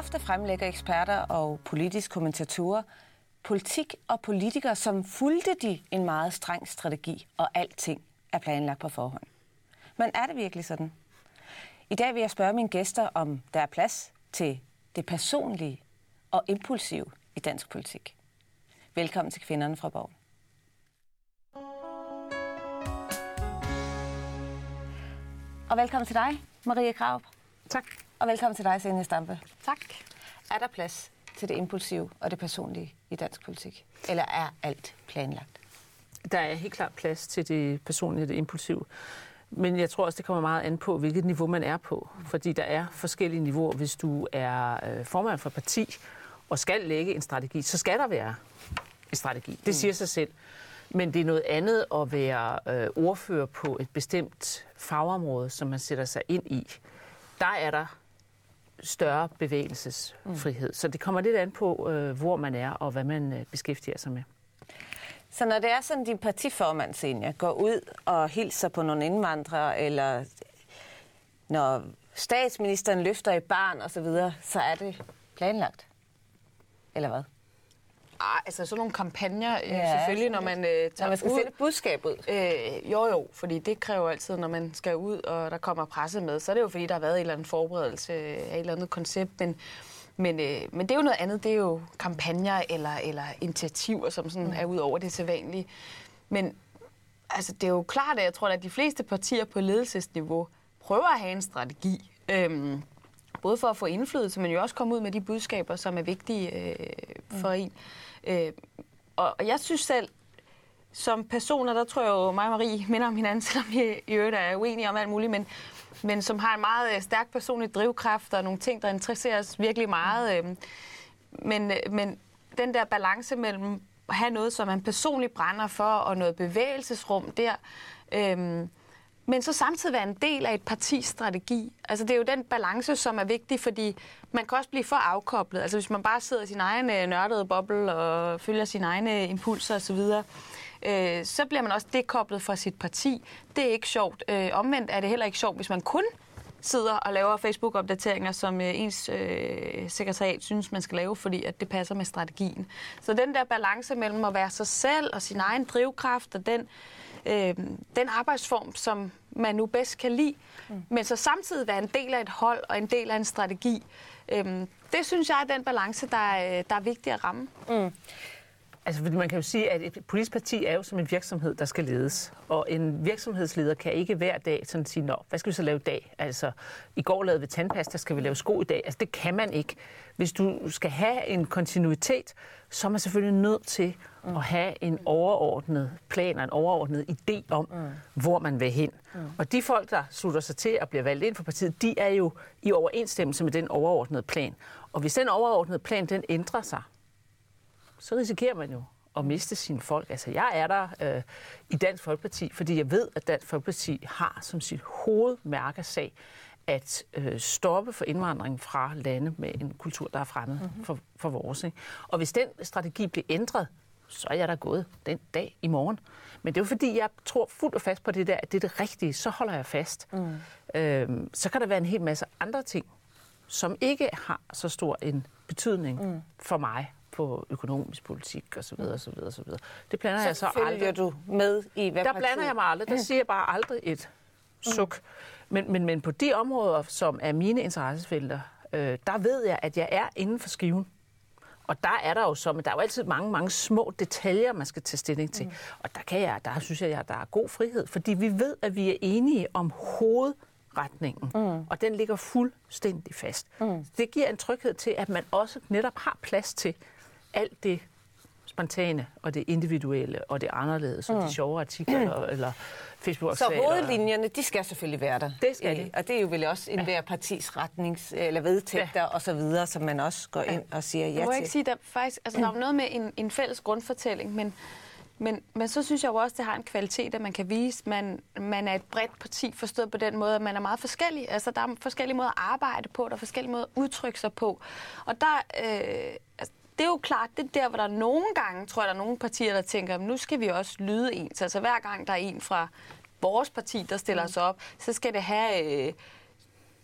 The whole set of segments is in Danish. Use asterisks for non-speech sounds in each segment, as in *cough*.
Ofte fremlægger eksperter og politiske kommentatorer politik og politikere, som fulgte de en meget streng strategi, og alting er planlagt på forhånd. Men er det virkelig sådan? I dag vil jeg spørge mine gæster, om der er plads til det personlige og impulsive i dansk politik. Velkommen til Kvinderne fra Borgen. Og velkommen til dig, Maria Krav. Tak. Og velkommen til dig, Senja Stampe. Tak. Er der plads til det impulsive og det personlige i dansk politik? Eller er alt planlagt? Der er helt klart plads til det personlige og det impulsive. Men jeg tror også, det kommer meget an på, hvilket niveau man er på. Fordi der er forskellige niveauer. Hvis du er øh, formand for parti og skal lægge en strategi, så skal der være en strategi. Det siger sig selv. Men det er noget andet at være øh, ordfører på et bestemt fagområde, som man sætter sig ind i. Der er der større bevægelsesfrihed. Mm. Så det kommer lidt an på, øh, hvor man er og hvad man øh, beskæftiger sig med. Så når det er sådan, din partiformand, Senja, går ud og hilser på nogle indvandrere, eller når statsministeren løfter et barn osv., så, videre, så er det planlagt? Eller hvad? Ah, altså sådan nogle kampagner, ja, selvfølgelig, når man øh, tager Når man skal ud. sætte et budskab ud. Øh, jo, jo, fordi det kræver altid, når man skal ud, og der kommer presse med, så er det jo fordi, der har været en eller anden forberedelse af et eller andet koncept, men, men, øh, men det er jo noget andet, det er jo kampagner eller, eller initiativer, som sådan er ud over det sædvanlige. Men altså, det er jo klart, at jeg tror, at de fleste partier på ledelsesniveau prøver at have en strategi. Øhm, både for at få indflydelse, men jo også komme ud med de budskaber, som er vigtige øh, for en. Øh, og, og jeg synes selv, som personer, der tror jeg jo, mig og Marie minder om hinanden, *laughs* selvom vi i øvrigt er uenige om alt muligt, men, men som har en meget øh, stærk personlig drivkraft og nogle ting, der interesserer os virkelig meget. Øh, men, øh, men den der balance mellem at have noget, som man personligt brænder for, og noget bevægelsesrum der, øh, men så samtidig være en del af et partis strategi. Altså det er jo den balance, som er vigtig, fordi man kan også blive for afkoblet. Altså hvis man bare sidder i sin egen øh, nørdede boble og følger sine egne impulser osv., øh, så bliver man også dekoblet fra sit parti. Det er ikke sjovt. Øh, omvendt er det heller ikke sjovt, hvis man kun sidder og laver Facebook-opdateringer, som øh, ens øh, sekretariat synes, man skal lave, fordi at det passer med strategien. Så den der balance mellem at være sig selv og sin egen drivkraft og den, øh, den arbejdsform, som man nu bedst kan lide, mm. men så samtidig være en del af et hold og en del af en strategi, øh, det synes jeg er den balance, der er, der er vigtig at ramme. Mm. Altså, fordi man kan jo sige, at et politisk parti er jo som en virksomhed, der skal ledes. Og en virksomhedsleder kan ikke hver dag sådan sige, Nå, hvad skal vi så lave i dag? Altså, i går lavede vi tandpasta, skal vi lave sko i dag? Altså, det kan man ikke. Hvis du skal have en kontinuitet, så er man selvfølgelig nødt til mm. at have en overordnet plan og en overordnet idé om, mm. hvor man vil hen. Mm. Og de folk, der slutter sig til at blive valgt ind for partiet, de er jo i overensstemmelse med den overordnede plan. Og hvis den overordnede plan, den ændrer sig, så risikerer man jo at miste sine folk. Altså, jeg er der øh, i Dansk Folkeparti, fordi jeg ved, at Dansk Folkeparti har som sit hovedmærkesag at øh, stoppe for indvandring fra lande med en kultur, der er fremmed mm-hmm. for, for vores. Ikke? Og hvis den strategi bliver ændret, så er jeg der gået den dag i morgen. Men det er jo fordi, jeg tror fuldt og fast på det der, at det er det rigtige, så holder jeg fast. Mm. Øhm, så kan der være en hel masse andre ting, som ikke har så stor en betydning mm. for mig på økonomisk politik og så videre, så videre, så videre. Det blander så jeg så aldrig. du med i, hvad Der partiet... blander jeg mig aldrig. Der siger jeg bare aldrig et suk. Men, men, men på de områder, som er mine interessefelter, øh, der ved jeg, at jeg er inden for skiven. Og der er der jo så, men der er jo altid mange, mange små detaljer, man skal tage stilling til. Mm. Og der kan jeg, der synes jeg, at der er god frihed, fordi vi ved, at vi er enige om hovedretningen, mm. og den ligger fuldstændig fast. Mm. Det giver en tryghed til, at man også netop har plads til alt det spontane, og det individuelle, og det anderledes, mm. og de sjove artikler, mm. eller facebook Så hovedlinjerne, de skal selvfølgelig være der. Det skal Øh, de. Og det er jo vel også en hver partis retnings, eller vedtægter ja. og så videre, som man også går ind og siger ja Jeg må til. ikke sige, der faktisk, altså der er jo noget med en, en fælles grundfortælling, men, men, men så synes jeg jo også, at det har en kvalitet, at man kan vise, at man, man er et bredt parti, forstået på den måde, at man er meget forskellig. Altså der er forskellige måder at arbejde på, der er forskellige måder at udtrykke sig på. Og der, øh, altså, det er jo klart, det er der, hvor der nogle gange, tror jeg, der er nogle partier, der tænker, nu skal vi også lyde ens. Altså hver gang der er en fra vores parti, der stiller sig op, så skal det have... Øh,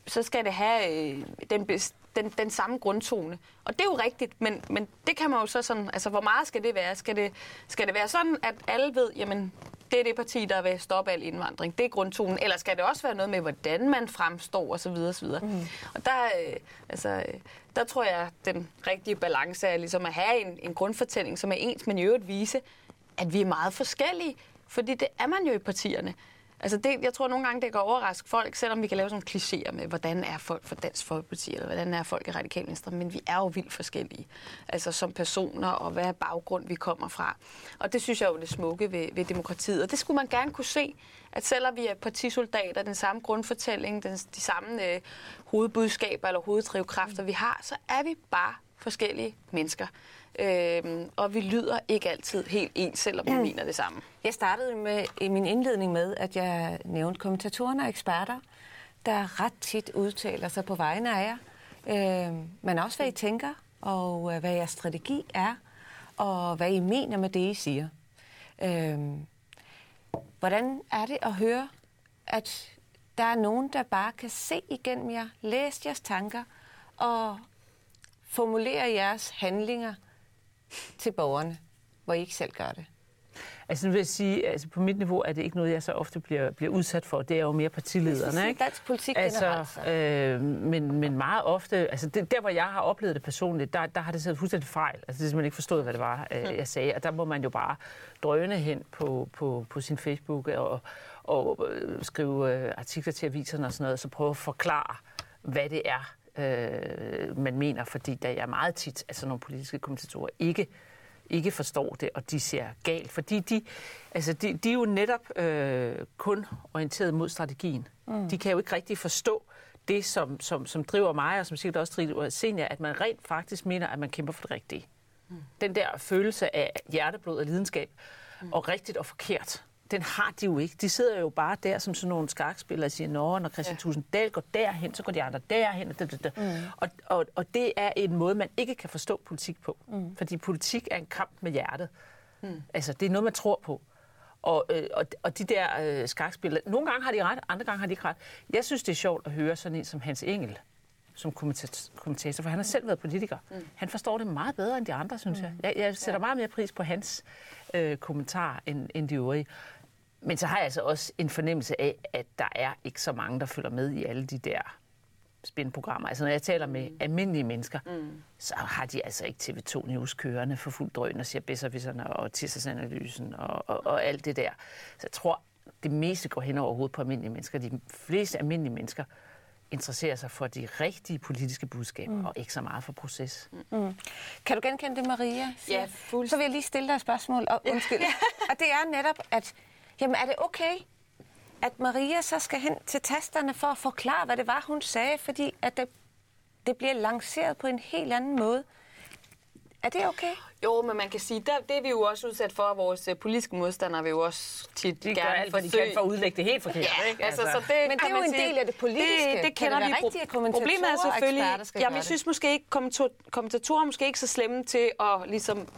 så skal det have øh, den, den, den samme grundtone. Og det er jo rigtigt, men, men det kan man jo så sådan, altså hvor meget skal det være? Skal det, skal det være sådan, at alle ved, jamen det er det parti, der vil stoppe al indvandring. Det er grundtonen. Eller skal det også være noget med, hvordan man fremstår osv. osv. Mm. Og der, øh, altså, øh, der tror jeg, at den rigtige balance er ligesom at have en, en grundfortælling, som er ens, men i øvrigt vise, at vi er meget forskellige. Fordi det er man jo i partierne. Altså det, jeg tror nogle gange, det kan overraske folk, selvom vi kan lave sådan klichéer med, øh, hvordan er folk for Dansk Folkeparti, eller hvordan er folk i Radikal Venstre, men vi er jo vildt forskellige. Altså som personer, og hvad er baggrund, vi kommer fra. Og det synes jeg jo er det smukke ved, ved demokratiet. Og det skulle man gerne kunne se, at selvom vi er partisoldater, den samme grundfortælling, den, de samme øh, hovedbudskaber eller hoveddrivkræfter, vi har, så er vi bare forskellige mennesker. Øhm, og vi lyder ikke altid helt ens, selvom vi mm. mener det samme. Jeg startede med i min indledning med, at jeg nævnte kommentatorerne og eksperter, der ret tit udtaler sig på vegne af jer. Øhm, men også, hvad I tænker, og øh, hvad jeres strategi er, og hvad I mener med det, I siger. Øhm, hvordan er det at høre, at der er nogen, der bare kan se igennem jer, læse jeres tanker og formulere jeres handlinger til borgerne, hvor I ikke selv gør det? Altså, nu vil jeg sige, altså på mit niveau er det ikke noget, jeg så ofte bliver, bliver udsat for. Det er jo mere partilederne, ikke? Dansk politik altså, øh, men, men meget ofte, altså det, der hvor jeg har oplevet det personligt, der, der har det siddet fuldstændig fejl. Altså det er simpelthen ikke forstået, hvad det var, øh, jeg sagde. Og der må man jo bare drøne hen på, på, på sin Facebook og, og øh, skrive øh, artikler til aviserne og sådan noget, så prøve at forklare, hvad det er, øh, man mener, fordi der er meget tit, at sådan nogle politiske kommentatorer ikke ikke forstår det, og de ser galt. Fordi de, altså de, de er jo netop øh, kun orienteret mod strategien. Mm. De kan jo ikke rigtig forstå det, som, som, som driver mig, og som sikkert også driver senior, at man rent faktisk mener, at man kæmper for det rigtige. Mm. Den der følelse af hjerteblod og lidenskab, mm. og rigtigt og forkert, den har de jo ikke. De sidder jo bare der som sådan nogle skakspillere og siger, Nå, når Christian ja. Tusinddal går derhen, så går de andre derhen. Og, det, det, det. Mm. Og, og, og det er en måde, man ikke kan forstå politik på. Mm. Fordi politik er en kamp med hjertet. Mm. Altså, det er noget, man tror på. Og, øh, og, og de der øh, skakspillere, nogle gange har de ret, andre gange har de ikke ret. Jeg synes, det er sjovt at høre sådan en som Hans Engel, som kommentator, for han har selv været politiker. Mm. Han forstår det meget bedre end de andre, synes mm. jeg. jeg. Jeg sætter ja. meget mere pris på hans øh, kommentar end, end de øvrige. Men så har jeg altså også en fornemmelse af, at der er ikke så mange, der følger med i alle de der spændprogrammer. Altså når jeg taler med mm. almindelige mennesker, mm. så har de altså ikke TV2 News kørende for fuld drøn og siger bedservisserne og tidsanalysen og, og, og alt det der. Så jeg tror, det meste går hen over hovedet på almindelige mennesker. De fleste almindelige mennesker interesserer sig for de rigtige politiske budskaber, mm. og ikke så meget for proces. Mm. Kan du genkende det, Maria? Ja, fuldstændig. Så vil jeg lige stille dig et spørgsmål. Og, undskyld. ja. *laughs* og det er netop, at Jamen er det okay, at Maria så skal hen til tasterne for at forklare, hvad det var, hun sagde, fordi at det, det bliver lanceret på en helt anden måde. Er det okay? Jo, men man kan sige, der, det er vi jo også udsat for, at vores uh, politiske modstandere vil jo også tit de gerne alt, forsøge... de kan for at udlægge det helt forkert. Ja, ikke? Altså, altså. Så det, men det er jo en sige, del af det politiske. Det, det kender kan det vi. Rigtige Problemet er selvfølgelig, jamen, jeg synes måske ikke, kommentatorer er måske ikke så slemme til at ligesom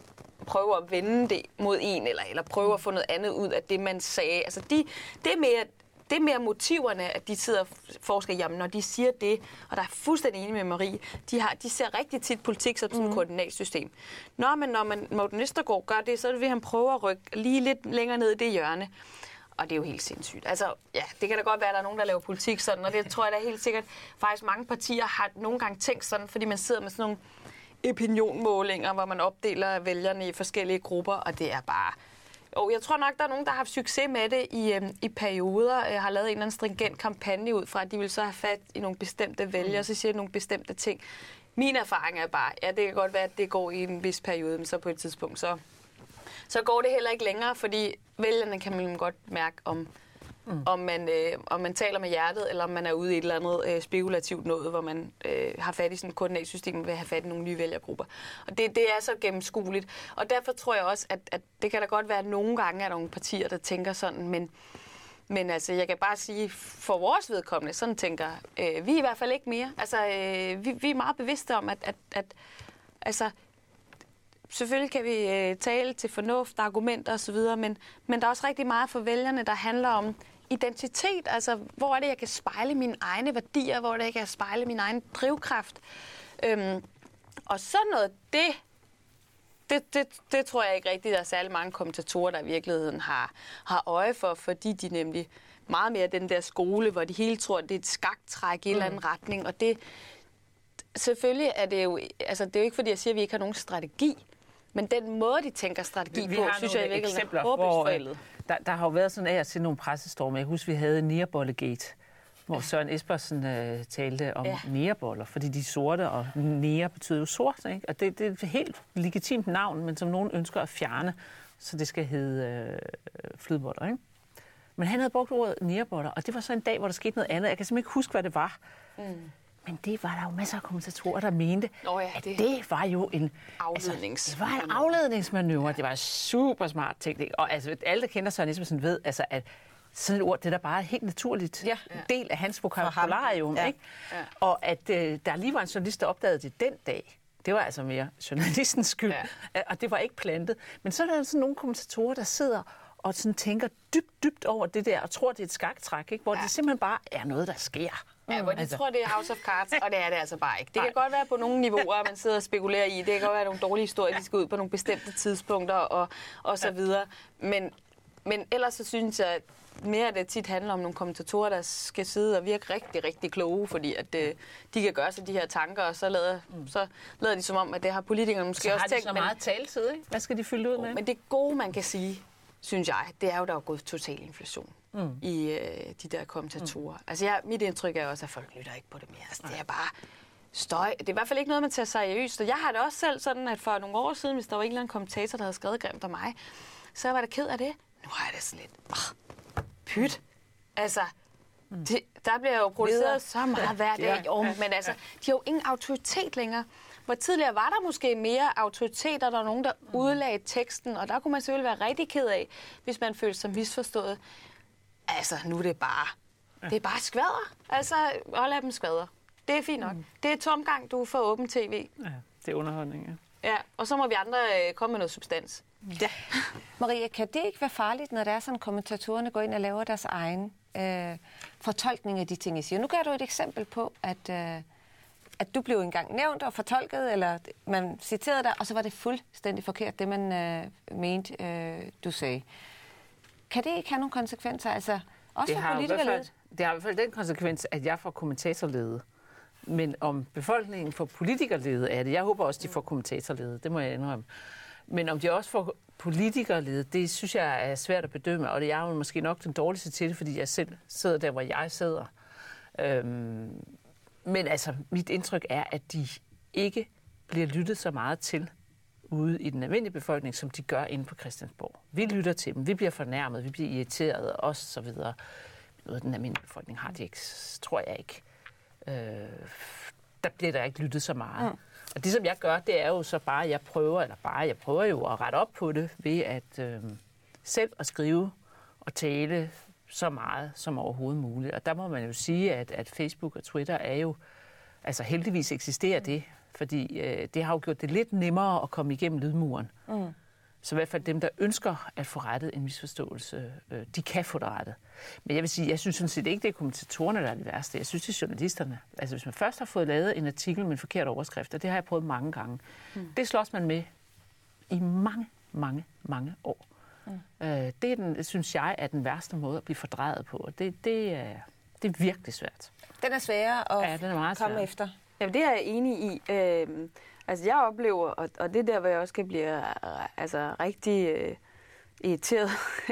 prøve at vende det mod en, eller, eller prøve at få noget andet ud af det, man sagde. Altså, de, det er mere det er mere motiverne, at de sidder og forsker, jamen når de siger det, og der er fuldstændig enig med Marie, de, har, de ser rigtig tit politik som sådan et mm. koordinatsystem. Nå, men når man, Morten Østergaard gør det, så vil han prøve at rykke lige lidt længere ned i det hjørne. Og det er jo helt sindssygt. Altså, ja, det kan da godt være, at der er nogen, der laver politik sådan, og det tror jeg da helt sikkert, faktisk mange partier har nogle gange tænkt sådan, fordi man sidder med sådan nogle opinionmålinger, hvor man opdeler vælgerne i forskellige grupper, og det er bare... Og jeg tror nok, der er nogen, der har haft succes med det i, øh, i perioder. Jeg har lavet en eller anden stringent kampagne ud fra, at de vil så have fat i nogle bestemte vælgere, mm. så siger de nogle bestemte ting. Min erfaring er bare, ja, det kan godt være, at det går i en vis periode, men så på et tidspunkt, så, så går det heller ikke længere, fordi vælgerne kan man godt mærke, om mm. om, man, øh, om man taler med hjertet, eller om man er ude i et eller andet øh, spekulativt noget, hvor man øh, har fat i sådan et koordinatsystem ved at have fat i nogle nye vælgergrupper. Og det, det er så gennemskueligt. Og derfor tror jeg også, at, at det kan da godt være, at nogle gange er der nogle partier, der tænker sådan, men men altså, jeg kan bare sige, for vores vedkommende, sådan tænker øh, vi i hvert fald ikke mere. Altså, øh, vi, vi er meget bevidste om, at, at, at altså, selvfølgelig kan vi øh, tale til fornuft, argumenter osv., men, men der er også rigtig meget for vælgerne, der handler om identitet. Altså, hvor er det, jeg kan spejle mine egne værdier? Hvor er det, jeg kan spejle min egen drivkraft? Øhm, og sådan noget, det, det, det, det tror jeg ikke rigtigt, der er særlig mange kommentatorer, der i virkeligheden har, har øje for, fordi de nemlig meget mere den der skole, hvor de hele tror, det er et skaktræk i en mm. eller anden mm. retning. Og det, selvfølgelig er det jo, altså det er jo ikke fordi, jeg siger, at vi ikke har nogen strategi, men den måde, de tænker strategi vi, vi på, synes jeg i virkeligheden er hvor, øh, der, der har jo været sådan af at se nogle pressestorme. Jeg husker, vi havde Nierbollegate, hvor Søren Espersen øh, talte om ja. næreboller, fordi de er sorte, og nære betyder jo sort, ikke? Og det, det er et helt legitimt navn, men som nogen ønsker at fjerne, så det skal hedde øh, flydboller, ikke? Men han havde brugt ordet næreboller, og det var så en dag, hvor der skete noget andet. Jeg kan simpelthen ikke huske, hvad det var. Mm. Men det var der jo masser af kommentatorer, der mente, oh ja, det, at det var jo en aflednings. Altså, det var en afledningsmanøvre. Det var super smart teknik. Og altså, alle, der kender Søren Espersen, ved, altså, at sådan et ord, det er da bare helt naturligt ja. del af hans vokabularium. Ja. Ikke? Ja. Og at øh, der lige var en journalist, der opdagede det den dag, det var altså mere journalistens skyld, ja. og det var ikke plantet. Men så er der sådan nogle kommentatorer, der sidder og sådan tænker dybt, dybt over det der, og tror, det er et skaktræk, ikke? hvor ja. det simpelthen bare er noget, der sker. Ja, hvor de altså. tror, det er House of Cards, og det er det altså bare ikke. Det kan Nej. godt være på nogle niveauer, man sidder og spekulerer i. Det kan godt være nogle dårlige historier, de skal ud på nogle bestemte tidspunkter og, og så videre. Men, men ellers så synes jeg, at mere det tit handler om nogle kommentatorer, der skal sidde og virke rigtig, rigtig kloge, fordi at øh, de kan gøre sig de her tanker, og så lader, mm. så lader de som om, at det har politikerne måske så også tænkt. Så har de så meget taletid, ikke? Hvad skal de fylde ud med? Men det gode, man kan sige, synes jeg, det er jo, der er gået total inflation mm. i øh, de der kommentatorer. Mm. Altså jeg, mit indtryk er også, at folk lytter ikke på det mere. Altså, det er bare støj. Det er i hvert fald ikke noget, man tager seriøst. Og jeg har det også selv sådan, at for nogle år siden, hvis der var en eller anden kommentator, der havde skrevet grimt om mig, så var det ked af det. Nu har jeg det sådan lidt, oh, pyt. Altså, mm. det, der bliver jo produceret Leder. så meget hver *laughs* dag. ja. Jo, men altså, de har jo ingen autoritet længere. Hvor tidligere var der måske mere autoritet, og der var nogen, der mm. udlagde teksten, og der kunne man selvfølgelig være rigtig ked af, hvis man følte sig misforstået. Altså, nu er det bare, det er bare skvader. Altså, hold af dem skvader. Det er fint nok. Mm. Det er tomgang, du får åben tv. Ja, det er underholdning, ja. Ja, og så må vi andre øh, komme med noget substans. Ja. Maria, kan det ikke være farligt, når der er sådan, kommentatorerne går ind og laver deres egen øh, fortolkning af de ting, I siger? Nu gør du et eksempel på, at, øh, at du blev engang nævnt og fortolket, eller man citerede dig, og så var det fuldstændig forkert, det man øh, mente, øh, du sagde. Kan det ikke have nogle konsekvenser? Altså, også det for politikerledet? Det har i hvert fald den konsekvens, at jeg får kommentatorledet. Men om befolkningen får politikerledet er det. Jeg håber også, de får kommentatorledet. Det må jeg indrømme. Men om de også får politikerledet, det synes jeg er svært at bedømme. Og det er jo måske nok den dårligste til det, fordi jeg selv sidder der, hvor jeg sidder. Øhm, men altså, mit indtryk er, at de ikke bliver lyttet så meget til ude i den almindelige befolkning, som de gør inde på Christiansborg. Vi lytter til dem, vi bliver fornærmet, vi bliver irriteret, og så videre. Noget den almindelige befolkning har de ikke, tror jeg ikke. Øh, der bliver der ikke lyttet så meget. Mm. Og det, som jeg gør, det er jo så bare, at jeg prøver, eller bare, jeg prøver jo at rette op på det, ved at øh, selv at skrive og tale så meget som overhovedet muligt. Og der må man jo sige, at, at Facebook og Twitter er jo, altså heldigvis eksisterer det, fordi øh, det har jo gjort det lidt nemmere at komme igennem lydmuren. Mm. Så i hvert fald dem, der ønsker at få rettet en misforståelse, øh, de kan få det rettet. Men jeg vil sige, jeg synes sådan set ikke, det er kommentatorerne, der er det værste. Jeg synes, det er journalisterne. Altså hvis man først har fået lavet en artikel med en forkert overskrift, og det har jeg prøvet mange gange, mm. det slås man med i mange, mange, mange år. Mm. Øh, det er den, synes jeg er den værste måde at blive fordrejet på, og det, det, er, det er virkelig svært. Den er sværere at ja, den er meget komme svær. efter. Jamen, det er jeg enig i. Øh, altså, jeg oplever, og, og det er der, hvor jeg også kan blive øh, altså, rigtig øh, irriteret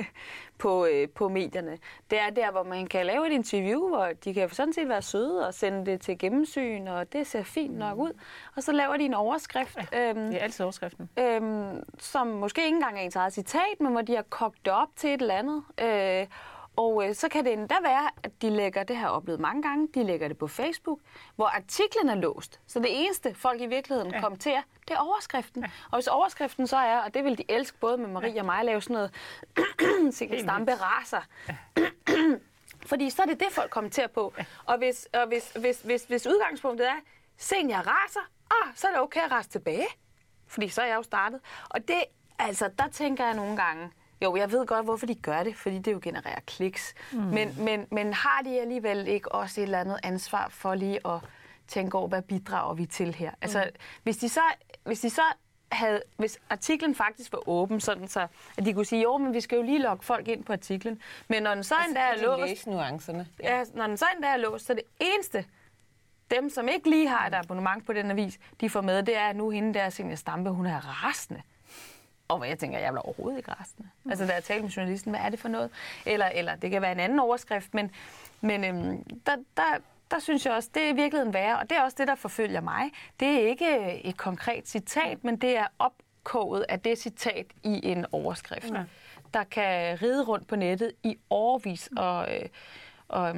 *laughs* på, øh, på medierne, det er der, hvor man kan lave et interview, hvor de kan sådan set være søde og sende det til gennemsyn, og det ser fint nok ud. Og så laver de en overskrift. Ja, øhm, det er altid overskriften. Øhm, som måske ikke engang er ens eget citat, men hvor de har kogt det op til et eller andet. Øh, og øh, så kan det endda være, at de lægger, det her oplevet mange gange, de lægger det på Facebook, hvor artiklen er låst. Så det eneste, folk i virkeligheden ja. kommenterer, det er overskriften. Ja. Og hvis overskriften så er, og det vil de elske både med Marie ja. og mig, at lave sådan noget *clears throat* sikkert stampe raser. Ja. *clears throat* Fordi så er det det, folk kommenterer på. Ja. Og, hvis, og hvis, hvis, hvis, hvis udgangspunktet er, senior raser, ah, så er det okay at rase tilbage. Fordi så er jeg jo startet. Og det, altså, der tænker jeg nogle gange, Jo, jeg ved godt, hvorfor de gør det, fordi det jo genererer kliks. Mm. Men, men, men har de alligevel ikke også et eller andet ansvar for lige at tænke over, hvad bidrager vi til her? Altså, mm. hvis de så, hvis de så havde, hvis artiklen faktisk var åben, sådan så, at de kunne sige, jo, men vi skal jo lige logge folk ind på artiklen. Men når den så altså, endda er låst... læse nuancerne. Ja. ja. når den så endda er låst, så det eneste, dem, som ikke lige har et abonnement på den avis, de får med, det er, at nu hende der, Senja Stampe, hun er rasende. Og jeg tænker, jeg er overhovedet ikke rasende. Mm. Altså, da jeg talte med journalisten, hvad er det for noget? Eller, eller det kan være en anden overskrift, men, men øhm, der, der, der synes jeg også, det er i virkeligheden værre, og det er også det, der forfølger mig. Det er ikke et konkret citat, men det er opkoget af det citat i en overskrift, ja. der kan ride rundt på nettet i overvis og, øh, og,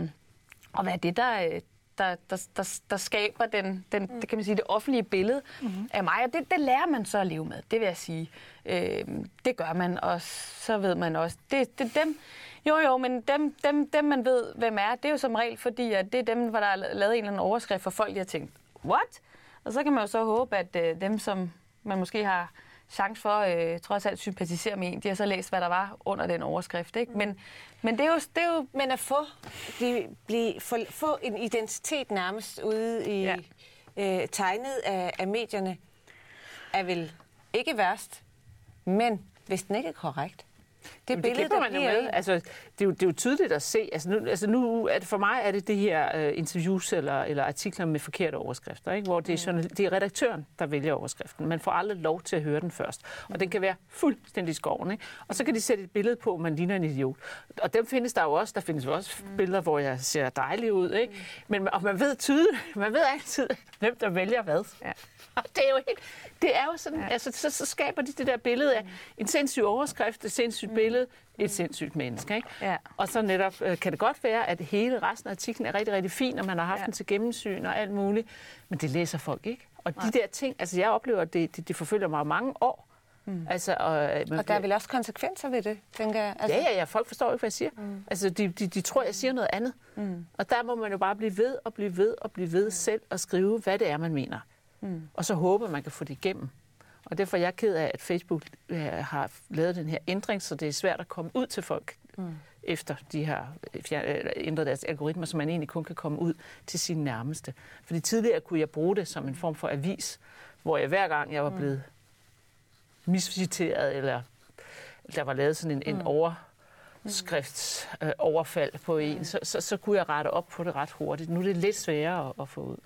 og hvad er det, der, der, der, der, der skaber den, den, mm. det, kan man sige, det offentlige billede mm-hmm. af mig. Og det, det lærer man så at leve med, det vil jeg sige. Øh, det gør man, og så ved man også, det, det dem, jo, jo, men dem, dem, dem, man ved, hvem er, det er jo som regel, fordi at det er dem, hvor der er lavet en eller anden overskrift for folk, der har tænkt, what? Og så kan man jo så håbe, at øh, dem, som man måske har chance for øh, trods alt sympatisere med en, de har så læst, hvad der var under den overskrift. Ikke? Men, men det er jo... Det er jo men at få, blive, blive, få, få en identitet nærmest ude i ja. øh, tegnet af, af medierne, er vel ikke værst, men hvis den ikke er korrekt, det Jamen, billede, det der man jo med. Altså, det, er jo, det er jo tydeligt at se. Altså, nu, altså nu er det, for mig er det det her uh, interviews eller, eller artikler med forkerte overskrifter, ikke? hvor det er, sådan, det er redaktøren, der vælger overskriften. Man får aldrig lov til at høre den først. Og den kan være fuldstændig skoven. Ikke? Og så kan de sætte et billede på, man ligner en idiot. Og dem findes der jo også. Der findes jo også mm. billeder, hvor jeg ser dejlig ud. Ikke? Men, og man ved tydeligt, man ved altid, *laughs* hvem der vælger hvad. Ja. *laughs* Det er jo helt, det er jo sådan, ja. altså, så, så skaber de det der billede af en sindssyg overskrift, et sindssygt mm. billede, et sindssygt menneske. Ikke? Ja. Og så netop øh, kan det godt være, at hele resten af artiklen er rigtig, rigtig fin, og man har haft ja. den til gennemsyn og alt muligt, men det læser folk ikke. Og Nej. de der ting, altså jeg oplever, at det, det, det forfølger mig mange år. Mm. Altså, og, øh, man, og der er vel også konsekvenser ved det, tænker jeg? Altså... Ja, ja, ja. Folk forstår ikke, hvad jeg siger. Mm. Altså, de, de, de tror, jeg siger noget andet. Mm. Og der må man jo bare blive ved og blive ved og blive ved mm. selv og skrive, hvad det er, man mener. Mm. Og så håber man kan få det igennem. Og derfor er jeg ked af, at Facebook øh, har lavet den her ændring, så det er svært at komme ud til folk, mm. efter de har øh, ændret deres algoritmer, så man egentlig kun kan komme ud til sine nærmeste. Fordi tidligere kunne jeg bruge det som en form for avis, hvor jeg hver gang jeg var mm. blevet misvisiteret, eller der var lavet sådan en, en mm. overskriftsoverfald øh, på en, så, så, så kunne jeg rette op på det ret hurtigt. Nu er det lidt sværere at, at få ud.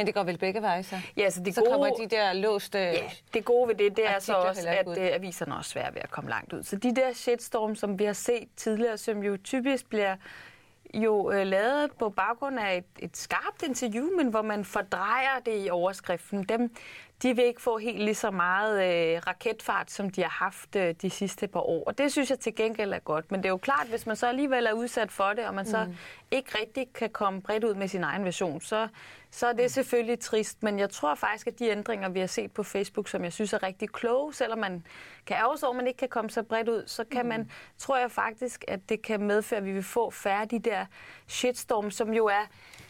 Men det går vel begge veje så? Ja, så, det så gode, kommer de der låste... Ja, det gode ved det, det er så også, at uh, aviserne også svært ved at komme langt ud. Så de der shitstorm, som vi har set tidligere, som jo typisk bliver jo øh, lavet på baggrund af et, et skarpt interview, men hvor man fordrejer det i overskriften. Dem, de vil ikke få helt lige så meget øh, raketfart, som de har haft øh, de sidste par år. Og det synes jeg til gengæld er godt. Men det er jo klart, hvis man så alligevel er udsat for det, og man så mm. ikke rigtig kan komme bredt ud med sin egen version, så, så er det mm. selvfølgelig trist. Men jeg tror faktisk, at de ændringer, vi har set på Facebook, som jeg synes er rigtig kloge, selvom man kan ærge at man ikke kan komme så bredt ud, så kan mm. man, tror jeg faktisk, at det kan medføre, at vi vil få færre de der shitstorm, som jo er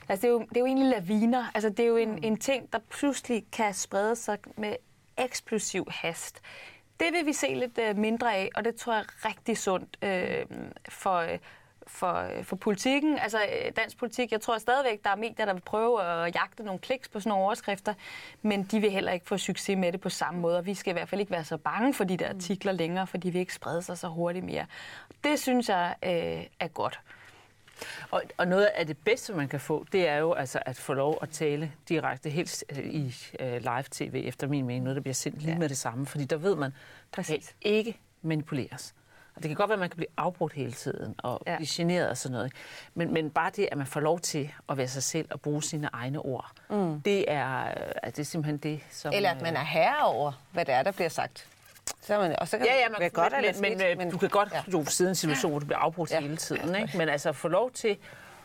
Altså, det er jo, det er jo egentlig laviner. Altså, det er jo en, mm. en ting, der pludselig kan sprede sig med eksplosiv hast. Det vil vi se lidt uh, mindre af, og det tror jeg er rigtig sundt uh, for, for, for politikken, altså dansk politik. Jeg tror stadigvæk, der er medier, der vil prøve at jagte nogle kliks på sådan nogle overskrifter, men de vil heller ikke få succes med det på samme måde, og vi skal i hvert fald ikke være så bange for de der artikler længere, for de vil ikke sprede sig så hurtigt mere. Det synes jeg uh, er godt. Og, og noget af det bedste, man kan få, det er jo altså at få lov at tale direkte, helt øh, i uh, live-tv, efter min mening, noget, der bliver sendt lige ja. med det samme. Fordi der ved man, Præcis. ikke manipuleres. Det kan godt være, at man kan blive afbrudt hele tiden og ja. blive generet og sådan noget. Men, men bare det, at man får lov til at være sig selv og bruge sine egne ord, mm. det, er, øh, det er simpelthen det, som... Eller at man er herre over, hvad det er, der bliver sagt. Så man, og så kan ja, ja, man, være godt men, eller men, men, du kan godt ja. du sidde i en situation, hvor du bliver afbrudt ja. hele tiden. Ikke? Men altså få lov til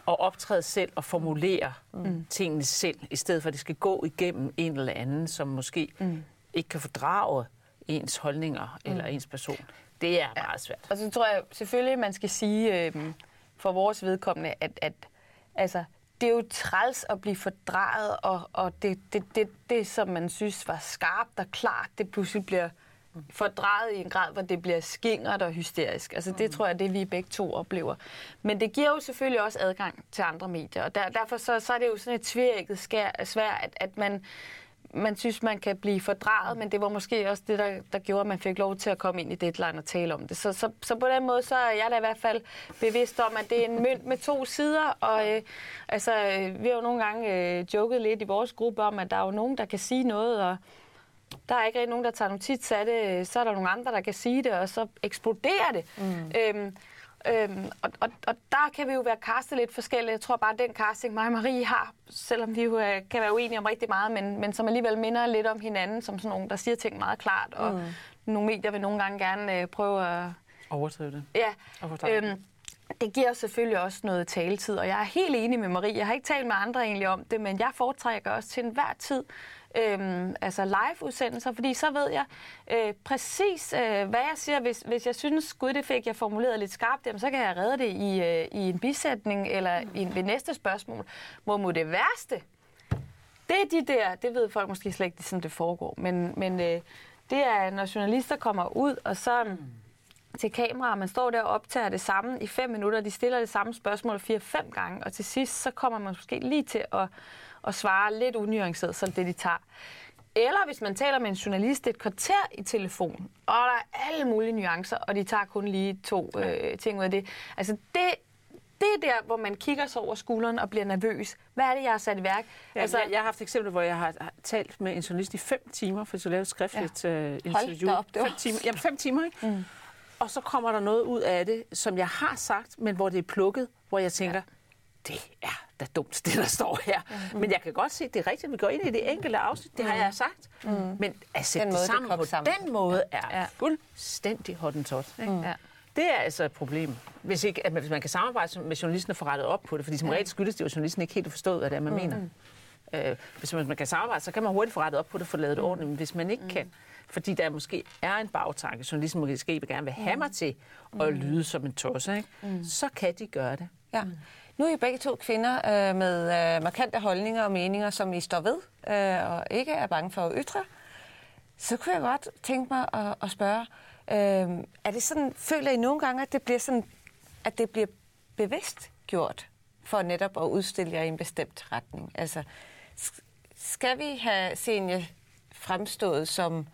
at optræde selv og formulere mm. tingene selv, i stedet for at det skal gå igennem en eller anden, som måske mm. ikke kan fordrage ens holdninger mm. eller ens person. Det er meget svært. Og så tror jeg selvfølgelig, man skal sige øh, for vores vedkommende, at, at altså, det er jo træls at blive fordraget, og, og det, det, det, det, som man synes var skarpt og klart, det pludselig bliver fordrejet i en grad, hvor det bliver skingert og hysterisk. Altså det tror jeg, det vi begge to oplever. Men det giver jo selvfølgelig også adgang til andre medier, og der, derfor så, så er det jo sådan et tværægget svært, at, at man man synes, man kan blive fordraget, men det var måske også det, der, der gjorde, at man fik lov til at komme ind i deadline og tale om det. Så, så, så på den måde, så er jeg da i hvert fald bevidst om, at det er en mønt med to sider, og øh, altså, vi har jo nogle gange øh, joket lidt i vores gruppe om, at der er jo nogen, der kan sige noget, og der er ikke rigtig nogen, der tager notits af det, så er der nogle andre, der kan sige det, og så eksploderer det. Mm. Øhm, Øhm, og, og, og der kan vi jo være castet lidt forskelligt. Jeg tror bare, at den casting, mig og Marie har, selvom vi jo øh, kan være uenige om rigtig meget, men, men som alligevel minder lidt om hinanden, som sådan nogle, der siger ting meget klart, og mm. nogle medier vil nogle gange gerne øh, prøve at... Overdrive det. Ja. Øhm, det giver selvfølgelig også noget taletid, og jeg er helt enig med Marie. Jeg har ikke talt med andre egentlig om det, men jeg foretrækker også til enhver tid øhm, altså live-udsendelser, fordi så ved jeg øh, præcis, øh, hvad jeg siger. Hvis, hvis jeg synes, gud, det fik jeg formuleret lidt skarpt, jamen, så kan jeg redde det i, øh, i en bisætning eller i en, ved næste spørgsmål. Hvor må det værste, det er de der, det ved folk måske slet ikke, sådan det foregår, men, men øh, det er, når journalister kommer ud, og så mm. til kamera, og man står der og optager det samme i fem minutter, de stiller det samme spørgsmål fire-fem gange, og til sidst, så kommer man måske lige til at og svare lidt unuanceret, så det de tager. Eller hvis man taler med en journalist et kvarter i telefon, og der er alle mulige nuancer, og de tager kun lige to øh, ting ud af det. Altså det, det er der, hvor man kigger sig over skulderen og bliver nervøs. Hvad er det, jeg har sat i værk? Ja, altså, jeg, jeg har haft eksempler, hvor jeg har talt med en journalist i fem timer, for at lave et skriftligt ja. uh, interview. Hold op, det var... fem timer, jamen, fem timer, ikke? Mm. Og så kommer der noget ud af det, som jeg har sagt, men hvor det er plukket, hvor jeg tænker, ja det er da dumt, det der står her. Mm. Men jeg kan godt se, at det er rigtigt, at vi går ind i det enkelte afsnit, det har jeg sagt. Mm. Men at sætte den måde, det sammen det på sammen. den måde er ja. fuldstændig hottentot. Mm. Ja. Det er altså et problem. Hvis, ikke, at man, hvis man kan samarbejde med journalisten og få rettet op på det, fordi som regel skyldes det jo, at journalisten ikke helt forstået, hvad det er, man mm. mener. Øh, hvis man, man kan samarbejde, så kan man hurtigt få rettet op på det og få lavet det mm. ordentligt. Men hvis man ikke mm. kan, fordi der måske er en bagtanke, journalisten måske gerne vil have mig til at mm. lyde som en tosse, ikke? Mm. så kan de gøre det. Ja. Mm. Nu er I begge to kvinder øh, med øh, markante holdninger og meninger, som I står ved, øh, og ikke er bange for at ytre. Så kunne jeg godt tænke mig at, at spørge, øh, er det sådan, føler I nogle gange, at det bliver sådan, at det bliver bevidst gjort for netop at udstille jer i en bestemt retning? Altså, skal vi have Senja fremstået som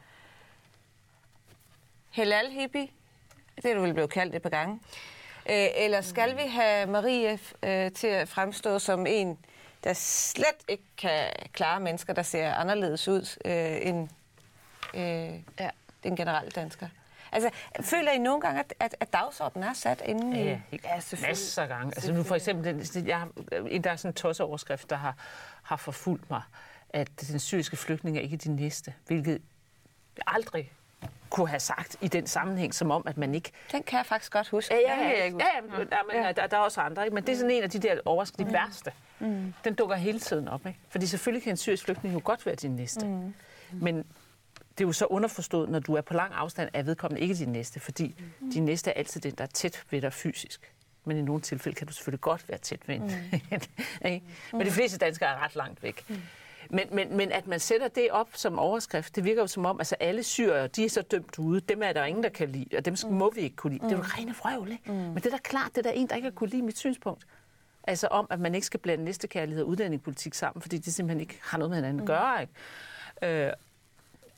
halal hippie? Det er du vel blevet kaldt et par gange. Øh, eller skal vi have Marie øh, til at fremstå som en, der slet ikke kan klare mennesker, der ser anderledes ud øh, end øh, ja. den generelle dansker? Altså, føler I nogle gange, at, at, at dagsordenen er sat inden ja, i... Ja, masser af gange. Altså nu for eksempel, den, jeg, der er sådan en tosseoverskrift, der har, har forfulgt mig, at den syriske flygtning er ikke de næste, hvilket aldrig kunne have sagt i den sammenhæng, som om, at man ikke... Den kan jeg faktisk godt huske. Ja, ja, ja, ja, ja, ja, ja. Der, der er også andre, ikke? men det er sådan en af de der overskrifter, de mm. værste. Mm. Den dukker hele tiden op. Ikke? Fordi selvfølgelig kan en syrisk flygtning jo godt være din næste. Mm. Men det er jo så underforstået, når du er på lang afstand, er vedkommende ikke din næste, fordi mm. din næste er altid den, der er tæt ved dig fysisk. Men i nogle tilfælde kan du selvfølgelig godt være tæt ved en. Mm. *laughs* Men de fleste danskere er ret langt væk. Mm. Men, men, men at man sætter det op som overskrift, det virker jo som om, altså alle syrer, de er så dømt ude. Dem er der ingen, der kan lide, og dem mm. må vi ikke kunne lide. Mm. Det er jo mm. rene frøvl, ikke? Mm. Men det er da klart, det er der en, der ikke har kunne lide mit synspunkt. Altså om, at man ikke skal blande næstekærlighed og udlændingepolitik sammen, fordi det simpelthen ikke har noget med hinanden at mm. gøre, ikke? Øh,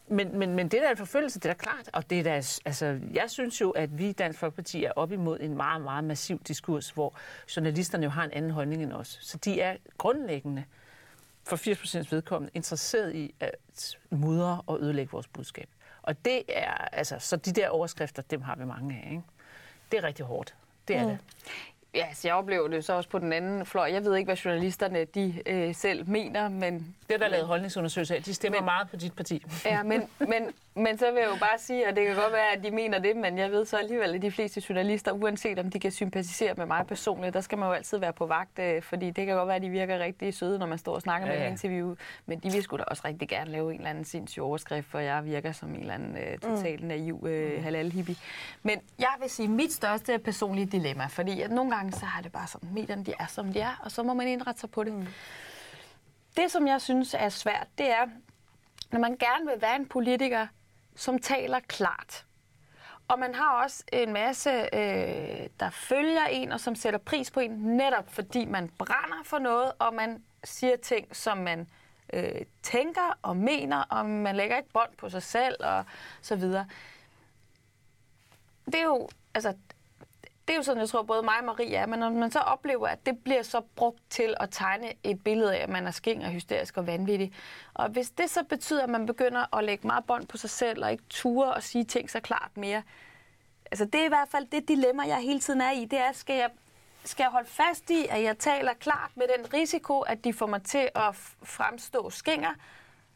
men, men, men det der er en forfølgelse, det er da klart. Og det er altså, jeg synes jo, at vi i Dansk Folkeparti er op imod en meget, meget massiv diskurs, hvor journalisterne jo har en anden holdning end os. Så de er grundlæggende for 80% vedkommende interesseret i at mudre og ødelægge vores budskab. Og det er, altså, så de der overskrifter, dem har vi mange af, ikke? Det er rigtig hårdt. Det er mm. det. Ja, så jeg oplever det så også på den anden fløj. Jeg ved ikke, hvad journalisterne de øh, selv mener, men... Det er der lavet holdningsundersøgelser. De stemmer men, meget på dit parti. *laughs* Ja, men, men, men så vil jeg jo bare sige, at det kan godt være, at de mener det, men jeg ved så alligevel, at de fleste journalister, uanset om de kan sympatisere med mig personligt, der skal man jo altid være på vagt, øh, fordi det kan godt være, at de virker rigtig søde, når man står og snakker ja, ja. med en interview, men de vil sgu da også rigtig gerne lave en eller anden sindssyg overskrift, for jeg virker som en eller anden øh, total mm. naiv øh, halal-hippie. Men jeg vil sige, mit største personlige dilemma, fordi at nogle gange så har det bare sådan, medierne de er, som de er, og så må man indrette sig på det. Mm. Det, som jeg synes er svært, det er, når man gerne vil være en politiker, som taler klart. Og man har også en masse, øh, der følger en, og som sætter pris på en, netop fordi man brænder for noget, og man siger ting, som man øh, tænker og mener, og man lægger ikke bånd på sig selv, og så videre. Det er jo, altså, det er jo sådan, jeg tror, både mig og Marie er, men når man så oplever, at det bliver så brugt til at tegne et billede af, at man er skæng og hysterisk og vanvittig. Og hvis det så betyder, at man begynder at lægge meget bånd på sig selv, og ikke ture og sige ting så klart mere, altså det er i hvert fald det dilemma, jeg hele tiden er i, det er, skal jeg, skal jeg holde fast i, at jeg taler klart med den risiko, at de får mig til at fremstå skænger,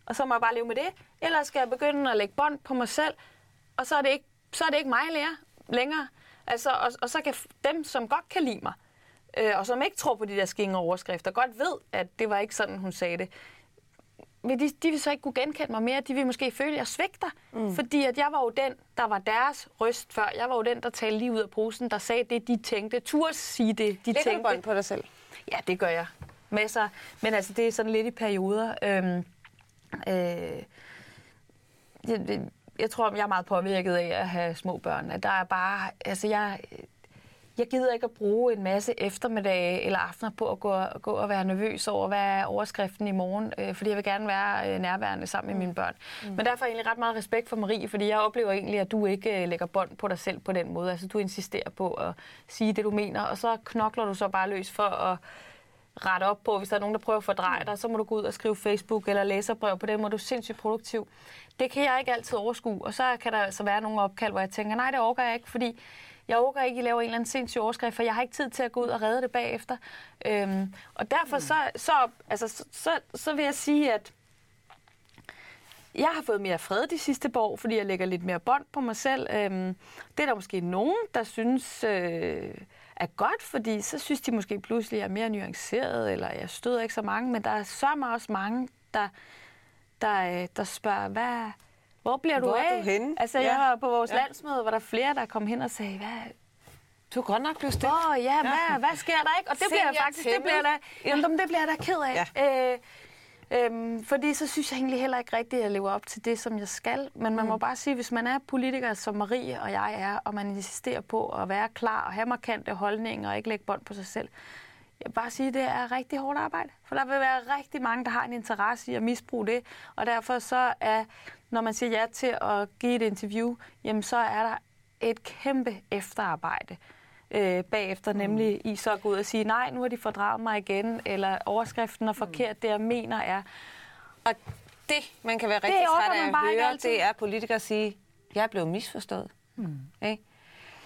og så må jeg bare leve med det, eller skal jeg begynde at lægge bånd på mig selv, og så er det ikke, så er det ikke mig længere. Altså, og, og så kan dem, som godt kan lide mig, øh, og som ikke tror på de der skingre overskrifter, godt ved, at det var ikke sådan, hun sagde det, men de, de vil så ikke kunne genkende mig mere. De vil måske føle, at jeg svigter. Mm. Fordi at jeg var jo den, der var deres røst før. Jeg var jo den, der talte lige ud af posen, der sagde det, de tænkte. Turs sige det, de Lægger tænkte. du på dig selv? Ja, det gør jeg. Masser. Men altså, det er sådan lidt i perioder. Øhm, øh, jeg, jeg tror, jeg er meget påvirket af at have små børn. At der er bare, altså jeg, jeg gider ikke at bruge en masse eftermiddage eller aftener på at gå, gå og være nervøs over, hvad er overskriften i morgen, øh, fordi jeg vil gerne være øh, nærværende sammen med mine børn. Mm. Men derfor er jeg egentlig ret meget respekt for Marie, fordi jeg oplever egentlig, at du ikke øh, lægger bånd på dig selv på den måde. Altså du insisterer på at sige det, du mener, og så knokler du så bare løs for at rette op på, hvis der er nogen, der prøver at fordreje dig, så må du gå ud og skrive Facebook eller læserbrev. På den måde du er sindssygt produktiv. Det kan jeg ikke altid overskue, og så kan der altså være nogle opkald, hvor jeg tænker, nej, det overgår jeg ikke, fordi jeg overgår ikke, at I laver en eller anden sindssyg overskrift, for jeg har ikke tid til at gå ud og redde det bagefter. Øhm, og derfor så, så, altså, så, så, så vil jeg sige, at jeg har fået mere fred de sidste par år, fordi jeg lægger lidt mere bånd på mig selv. Øhm, det er der måske nogen, der synes øh, er godt, fordi så synes de måske pludselig, at jeg er mere nuanceret, eller jeg støder ikke så mange, men der er så meget også mange, der, der, øh, der spørger, hvad, hvor bliver du hvor af? Er du henne? Altså, ja. jeg var på vores ja. landsmøde, hvor der flere, der kom hen og sagde, hvad, du er godt nok blevet stille. Åh, oh, ja, hvad, ja. hvad sker der ikke? Og det bliver jeg faktisk, det bliver der, jamen, det bliver jeg da ked af. Ja. Øh, Øhm, fordi så synes jeg egentlig heller ikke rigtigt, at jeg lever op til det, som jeg skal. Men man mm. må bare sige, hvis man er politiker, som Marie og jeg er, og man insisterer på at være klar og have markante holdninger og ikke lægge bånd på sig selv, jeg vil bare sige, at det er rigtig hårdt arbejde. For der vil være rigtig mange, der har en interesse i at misbruge det. Og derfor så er, når man siger ja til at give et interview, jamen så er der et kæmpe efterarbejde øh, bagefter, mm. nemlig i så at gå ud og sige, nej, nu har de fordraget mig igen, eller overskriften er forkert, mm. det jeg mener er. Og det, man kan være rigtig træt af at høre, det er politikere sige, jeg blevet misforstået. Mm. Okay?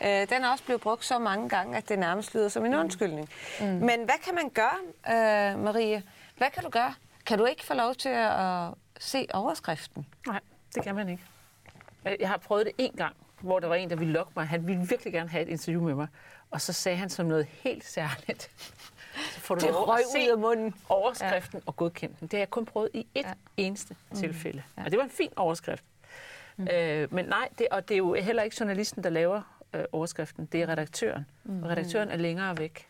Øh, den er også blevet brugt så mange gange, at det nærmest lyder som en mm. undskyldning. Mm. Men hvad kan man gøre, øh, Marie? Hvad kan du gøre? Kan du ikke få lov til at se overskriften? Nej, det kan man ikke. Jeg har prøvet det en gang, hvor der var en, der ville lokke mig. Han ville virkelig gerne have et interview med mig. Og så sagde han som noget helt særligt. Så får du det at se ud af munden. overskriften ja. og godkende den. Det har jeg kun prøvet i et ja. eneste mm. tilfælde. Ja. Og det var en fin overskrift. Mm. Øh, men nej, det, og det er jo heller ikke journalisten, der laver øh, overskriften. Det er redaktøren. Mm. Og redaktøren er længere væk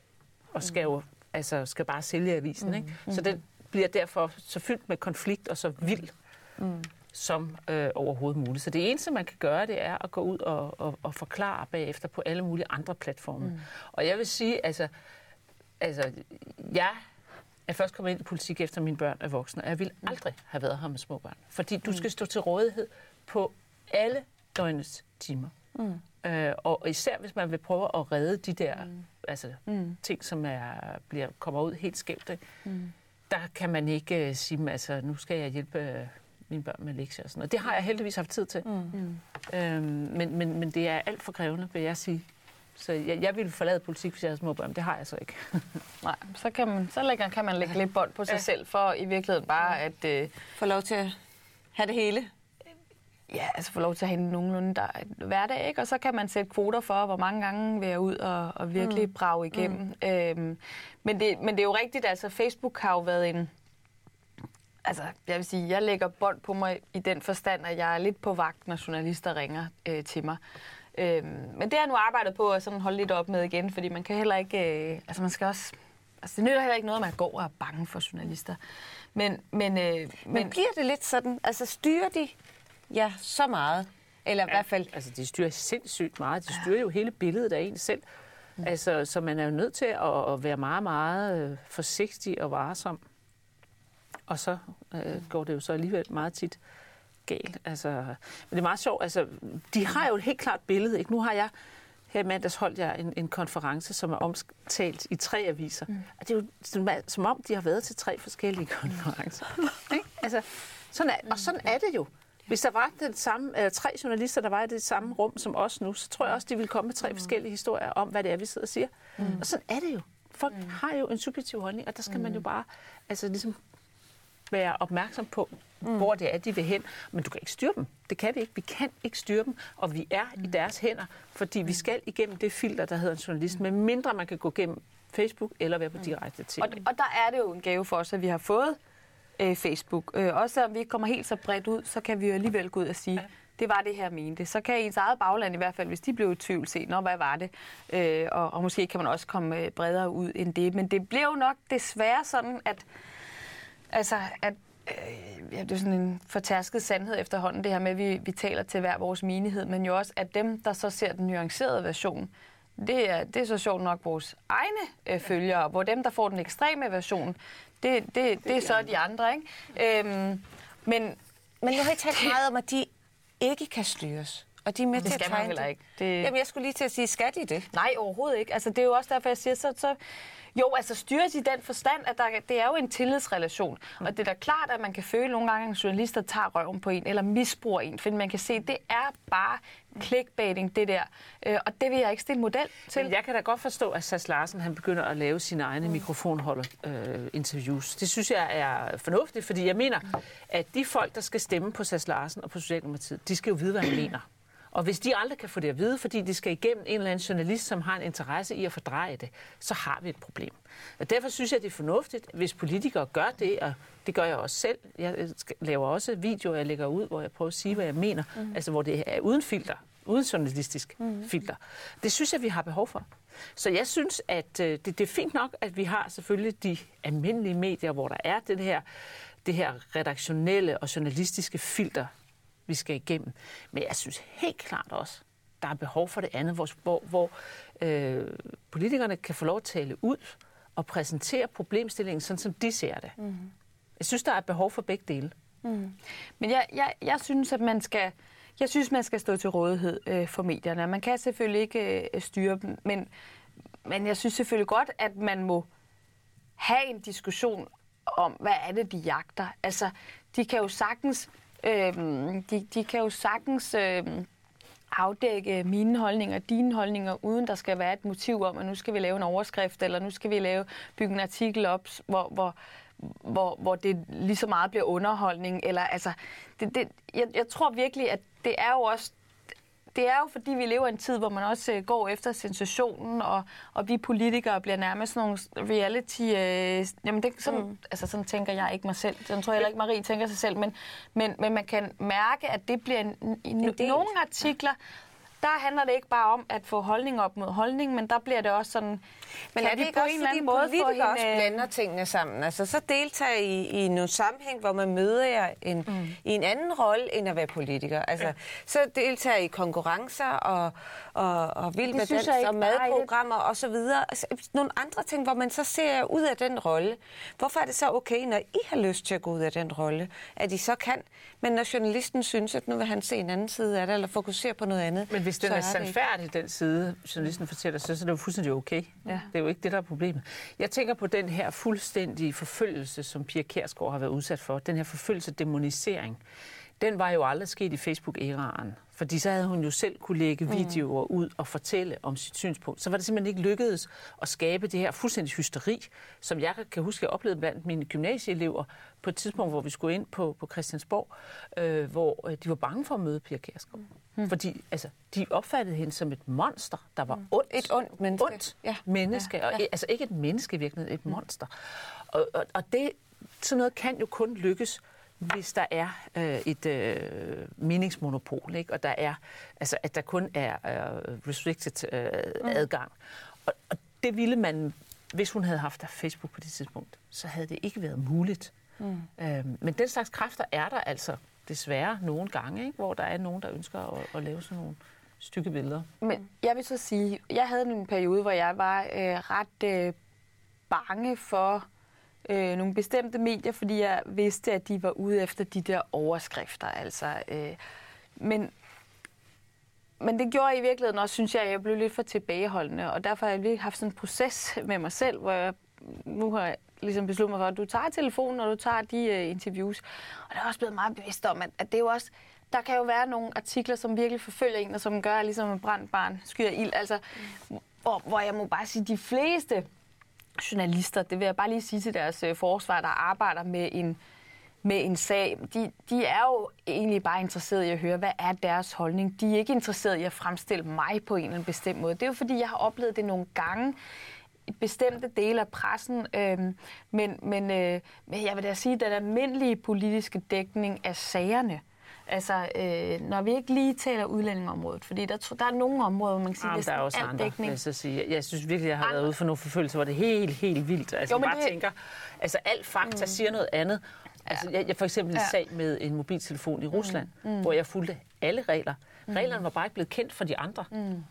og skal jo altså, skal bare sælge avisen. Mm. Ikke? Så den bliver derfor så fyldt med konflikt og så vild. Mm som øh, overhovedet muligt. Så det eneste, man kan gøre, det er at gå ud og, og, og forklare bagefter på alle mulige andre platforme. Mm. Og jeg vil sige, altså, altså jeg er først kommet ind i politik efter mine børn er voksne, og jeg ville aldrig have været her med små børn. Fordi du skal stå til rådighed på alle døgnets timer. Mm. Øh, og især hvis man vil prøve at redde de der mm. altså, mm. ting, som er, bliver, kommer ud helt skævt, mm. der kan man ikke uh, sige, altså nu skal jeg hjælpe mine børn med lektier og sådan noget. Det har jeg heldigvis haft tid til. Mm. Øhm, men, men, men det er alt for krævende, vil jeg sige. Så jeg, jeg ville forlade politik, hvis jeg havde små børn. Det har jeg så ikke. *laughs* Nej, så kan man, så lægger, kan man lægge lidt bånd på sig ja. selv, for i virkeligheden bare at... Øh, få lov til at have det hele. Ja, altså få lov til at have nogenlunde der, hverdag, ikke? Og så kan man sætte kvoter for, hvor mange gange vil jeg ud og, og virkelig mm. brage igennem. Mm. Øhm, men, det, men det er jo rigtigt, altså Facebook har jo været en Altså, jeg vil sige, jeg lægger bånd på mig i den forstand, at jeg er lidt på vagt, når journalister ringer øh, til mig. Øhm, men det har jeg nu arbejdet på at sådan holde lidt op med igen, fordi man kan heller ikke... Øh, altså, man skal også... Altså, det nytter heller ikke noget, at man går og er bange for journalister. Men, men, øh, men, men bliver det lidt sådan? Altså, styrer de ja, så meget. Eller i hvert fald... Altså, de styrer sindssygt meget. De styrer jo hele billedet af en selv. Altså, så man er jo nødt til at, at være meget, meget øh, forsigtig og varsom. Og så øh, går det jo så alligevel meget tit galt. Altså, men det er meget sjovt. Altså, de har jo et helt klart billede. Ikke? Nu har jeg her i mandags holdt jeg en, en konference, som er omtalt i tre aviser. Mm. Og det er jo som, som om, de har været til tre forskellige *laughs* konferencer. Ikke? Altså, sådan er, og sådan er det jo. Hvis der var den samme, eller tre journalister, der var i det samme rum som os nu, så tror jeg også, de ville komme med tre mm. forskellige historier om, hvad det er, vi sidder og siger. Mm. Og sådan er det jo. Folk mm. har jo en subjektiv holdning, og der skal mm. man jo bare altså, ligesom være opmærksom på, mm. hvor det er, de vil hen. Men du kan ikke styre dem. Det kan vi ikke. Vi kan ikke styre dem, og vi er mm. i deres hænder, fordi vi mm. skal igennem det filter, der hedder en journalist, med mindre man kan gå gennem Facebook eller være på mm. direkte til. Og, og der er det jo en gave for os, at vi har fået øh, Facebook. Øh, også selvom vi ikke kommer helt så bredt ud, så kan vi jo alligevel gå ud og sige, ja. det var det her, mente. Så kan ens eget bagland i hvert fald, hvis de blev i tvivl, se, nå, hvad var det? Øh, og, og måske kan man også komme øh, bredere ud end det. Men det blev jo nok desværre sådan, at, altså, at øh, ja, det er sådan en fortærsket sandhed efterhånden, det her med, at vi, vi taler til hver vores menighed, men jo også, at dem, der så ser den nuancerede version, det er, det er så sjovt nok vores egne øh, følgere, hvor dem, der får den ekstreme version, det, det, det, det er så de andre. Ikke? Øhm, men, men nu har I talt *laughs* meget om, at de ikke kan styres. Og de er med det til at tegne heller ikke. Det... Jamen, jeg skulle lige til at sige, skal de det? Nej, overhovedet ikke. Altså, det er jo også derfor, jeg siger, så, så jo, altså styres i den forstand, at der, det er jo en tillidsrelation. Mm. Og det er da klart, at man kan føle nogle gange, at journalister tager røven på en, eller misbruger en, fordi man kan se, at det er bare clickbaiting, det der. Øh, og det vil jeg ikke stille model til. Men jeg kan da godt forstå, at Sass Larsen han begynder at lave sine egne mm. mikrofonholder-interviews. Øh, det synes jeg er fornuftigt, fordi jeg mener, at de folk, der skal stemme på Sass Larsen og på Socialdemokratiet, de skal jo vide, hvad han mener. Og hvis de aldrig kan få det at vide, fordi de skal igennem en eller anden journalist, som har en interesse i at fordreje det, så har vi et problem. Og derfor synes jeg, det er fornuftigt, hvis politikere gør det, og det gør jeg også selv. Jeg laver også videoer, jeg lægger ud, hvor jeg prøver at sige, hvad jeg mener, mm. altså hvor det er uden filter, uden journalistisk mm. filter. Det synes jeg, vi har behov for. Så jeg synes, at øh, det, det er fint nok, at vi har selvfølgelig de almindelige medier, hvor der er det her, det her redaktionelle og journalistiske filter, vi skal igennem. Men jeg synes helt klart også, der er behov for det andet, hvor, hvor, hvor øh, politikerne kan få lov at tale ud og præsentere problemstillingen, sådan som de ser det. Mm. Jeg synes, der er behov for begge dele. Mm. Men jeg, jeg, jeg synes, at man skal... Jeg synes, man skal stå til rådighed øh, for medierne. Man kan selvfølgelig ikke øh, styre dem, men, men jeg synes selvfølgelig godt, at man må have en diskussion om, hvad er det, de jagter. Altså, de kan jo sagtens Øh, de, de kan jo sagtens øh, afdække mine holdninger, dine holdninger, uden der skal være et motiv om, at nu skal vi lave en overskrift, eller nu skal vi lave, bygge en artikel op, hvor, hvor, hvor, hvor det lige så meget bliver underholdning. Eller, altså, det, det, jeg, jeg tror virkelig, at det er jo også det er jo fordi, vi lever i en tid, hvor man også øh, går efter sensationen, og, og vi politikere bliver nærmest nogle reality... Øh, jamen, det, sådan, mm. altså, sådan tænker jeg ikke mig selv. Sådan tror jeg heller ikke, Marie tænker sig selv. Men, men, men man kan mærke, at det bliver en, en, en nogle artikler, der handler det ikke bare om at få holdning op mod holdning, men der bliver det også sådan... Men er det ikke på også, en eller anden måde politikere hende... også blander tingene sammen? Altså så deltager I i nogle sammenhæng, hvor man møder jer en, mm. i en anden rolle, end at være politiker. Altså, ja. så deltager I konkurrencer og, og, og vild med dans og madprogrammer og så videre. Altså, nogle andre ting, hvor man så ser ud af den rolle. Hvorfor er det så okay, når I har lyst til at gå ud af den rolle, at I så kan? Men når journalisten synes, at nu vil han se en anden side af det, eller fokusere på noget andet, Men hvis den er, er sandfærdig, den side, journalisten fortæller, så, så er det jo fuldstændig okay. Ja. Det er jo ikke det, der er problemet. Jeg tænker på den her fuldstændige forfølgelse, som Pia Kærsgaard har været udsat for. Den her forfølgelse, demonisering. Den var jo aldrig sket i Facebook-æraen. Fordi så havde hun jo selv kunne lægge mm. videoer ud og fortælle om sit synspunkt. Så var det simpelthen ikke lykkedes at skabe det her fuldstændig hysteri, som jeg kan huske, jeg oplevede blandt mine gymnasieelever på et tidspunkt, hvor vi skulle ind på, på Christiansborg, øh, hvor øh, de var bange for at møde Pia Kærsgaard. Mm. Fordi altså, de opfattede hende som et monster, der var mm. ondt. Et ondt menneske. Ondt ja. menneske. Ja. Ja. Og, altså ikke et menneske i virkeligheden, et mm. monster. Og, og, og det, sådan noget kan jo kun lykkes, hvis der er øh, et øh, meningsmonopol, ikke? og der er, altså, at der kun er øh, restricted øh, mm. adgang. Og, og det ville man, hvis hun havde haft Facebook på det tidspunkt, så havde det ikke været muligt. Mm. Øh, men den slags kræfter er der altså desværre nogle gange, ikke? hvor der er nogen, der ønsker at, at lave sådan nogle stykke billeder. Men jeg vil så sige, jeg havde en periode, hvor jeg var øh, ret øh, bange for øh, nogle bestemte medier, fordi jeg vidste, at de var ude efter de der overskrifter. Altså, øh, men, men det gjorde jeg i virkeligheden også, synes jeg, at jeg blev lidt for tilbageholdende, og derfor har jeg lige haft sådan en proces med mig selv, hvor jeg nu har jeg ligesom besluttet mig for, at du tager telefonen, og du tager de øh, interviews. Og der er også blevet meget bevidst om, at, at det er jo også, der kan jo være nogle artikler, som virkelig forfølger en, og som gør, ligesom en brændt barn skyder ild. Altså, mm. hvor, hvor jeg må bare sige, de fleste journalister, det vil jeg bare lige sige til deres øh, forsvar, der arbejder med en, med en sag, de, de er jo egentlig bare interesserede i at høre, hvad er deres holdning. De er ikke interesserede i at fremstille mig på en eller anden bestemt måde. Det er jo fordi, jeg har oplevet det nogle gange i bestemte dele af pressen, øh, men, men, øh, men jeg vil da sige, at den almindelige politiske dækning af sagerne, Altså, øh, når vi ikke lige taler udlændingområdet, fordi der, der er nogle områder, hvor man kan sige, at der er også andre, dækning. Vil jeg, sige. jeg synes virkelig, jeg har andre. været ude for nogle forfølgelser, hvor det er helt, helt vildt. Altså, jo, jeg bare det... tænker, altså alt fakta mm. siger noget andet. Altså, jeg, jeg for eksempel en ja. sag med en mobiltelefon i Rusland, mm. Mm. hvor jeg fulgte alle regler. Mm. Reglerne var bare ikke blevet kendt for de andre. Mm.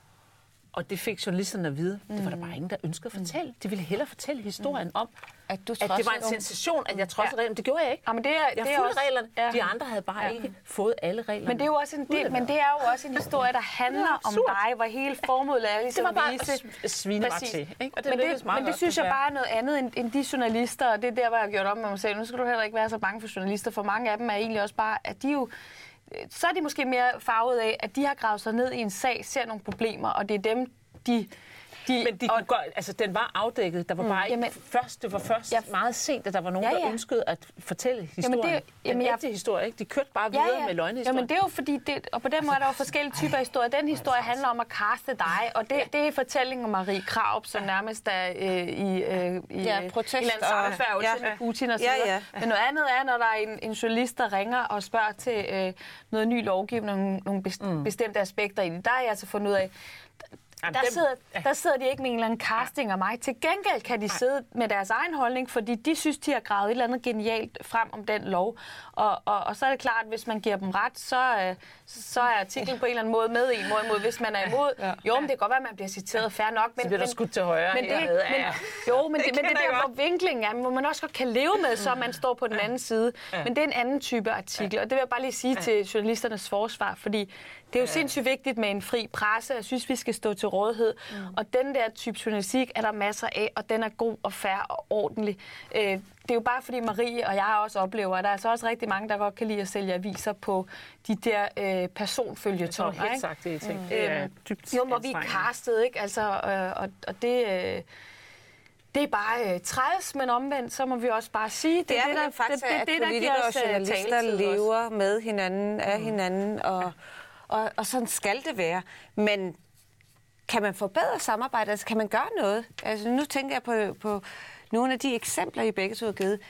Og det fik journalisterne at vide. Mm. Det var der bare ingen, der ønskede at fortælle. De ville hellere fortælle historien mm. om, at, du at det var en sensation, at jeg trodsede ja. reglerne. Det gjorde jeg ikke. Ja, men det er, jeg det er også, reglerne. Ja. De andre havde bare ja. ikke fået alle reglerne. Men det, er jo også en del, men det er jo også en historie, der *laughs* handler om dig, hvor hele formålet er ligesom det var bare vise... at svine mig til. Ikke? Og det men det, men det synes jeg bare er noget andet end, end de journalister, og det er der, hvor jeg har gjort op med mig selv. Nu skal du heller ikke være så bange for journalister, for mange af dem er egentlig også bare, at de jo så er de måske mere farvet af, at de har gravet sig ned i en sag, ser nogle problemer, og det er dem, de de, men de og, godt, altså, den var afdækket. Der var bare mm, ikke først, det var først ja, meget sent, at der var nogen, ja, ja. der ønskede at fortælle historien. Jamen, det, jamen, den ægte jeg, historie, ikke? De kørte bare videre ja, ja. med løgnehistorien. Jamen, det er jo fordi, det, og på den måde er der jo forskellige typer historier. Den historie handler om at kaste dig, og det, det er fortællingen om Marie Kraup, som nærmest er øh, i, øh, i ja, protest et eller andet ja, med Putin og så ja, ja. Men noget andet er, når der er en, en journalist, der ringer og spørger til øh, noget ny lovgivning, nogle, nogle mm. bestemte aspekter i det. Der er jeg altså fundet ud af, Jamen, der, dem, sidder, der sidder de ikke med en eller anden casting af mig. Til gengæld kan de Nej. sidde med deres egen holdning, fordi de synes, de har gravet et eller andet genialt frem om den lov. Og, og, og så er det klart, at hvis man giver dem ret, så, øh, så er artiklen på en eller anden måde med en mod Hvis man er imod, ja. jo, men det kan godt være, at man bliver citeret fair nok. Men, så bliver der skudt til højre. Men det, men, jo, men *laughs* det, det, men det der, hvor vinklingen er, hvor man også godt kan leve med, så man står på den anden side. Men det er en anden type artikel, og det vil jeg bare lige sige til journalisternes forsvar, fordi det er jo sindssygt vigtigt med en fri presse. Jeg synes, vi skal stå til rådighed. Mm. Og den der type journalistik er der masser af, og den er god og fair og ordentlig. Øh, det er jo bare fordi Marie og jeg også oplever, at der er altså også rigtig mange, der godt kan lide at sælge aviser på de der øh, personfølgetonger. Helt sagt det, jeg mm. Det er øhm, dybt Jo, hvor vi er castet, ikke? Altså, øh, og, og det... Øh, det er bare øh, træls, men omvendt, så må vi også bare sige, det, det er det, der, faktisk, det, det, det, at politikere og øh, journalister lever også. med hinanden, af mm. hinanden, og, ja og, og sådan skal det være. Men kan man forbedre samarbejdet? Altså, kan man gøre noget? Altså, nu tænker jeg på, på nogle af de eksempler, I begge to har givet.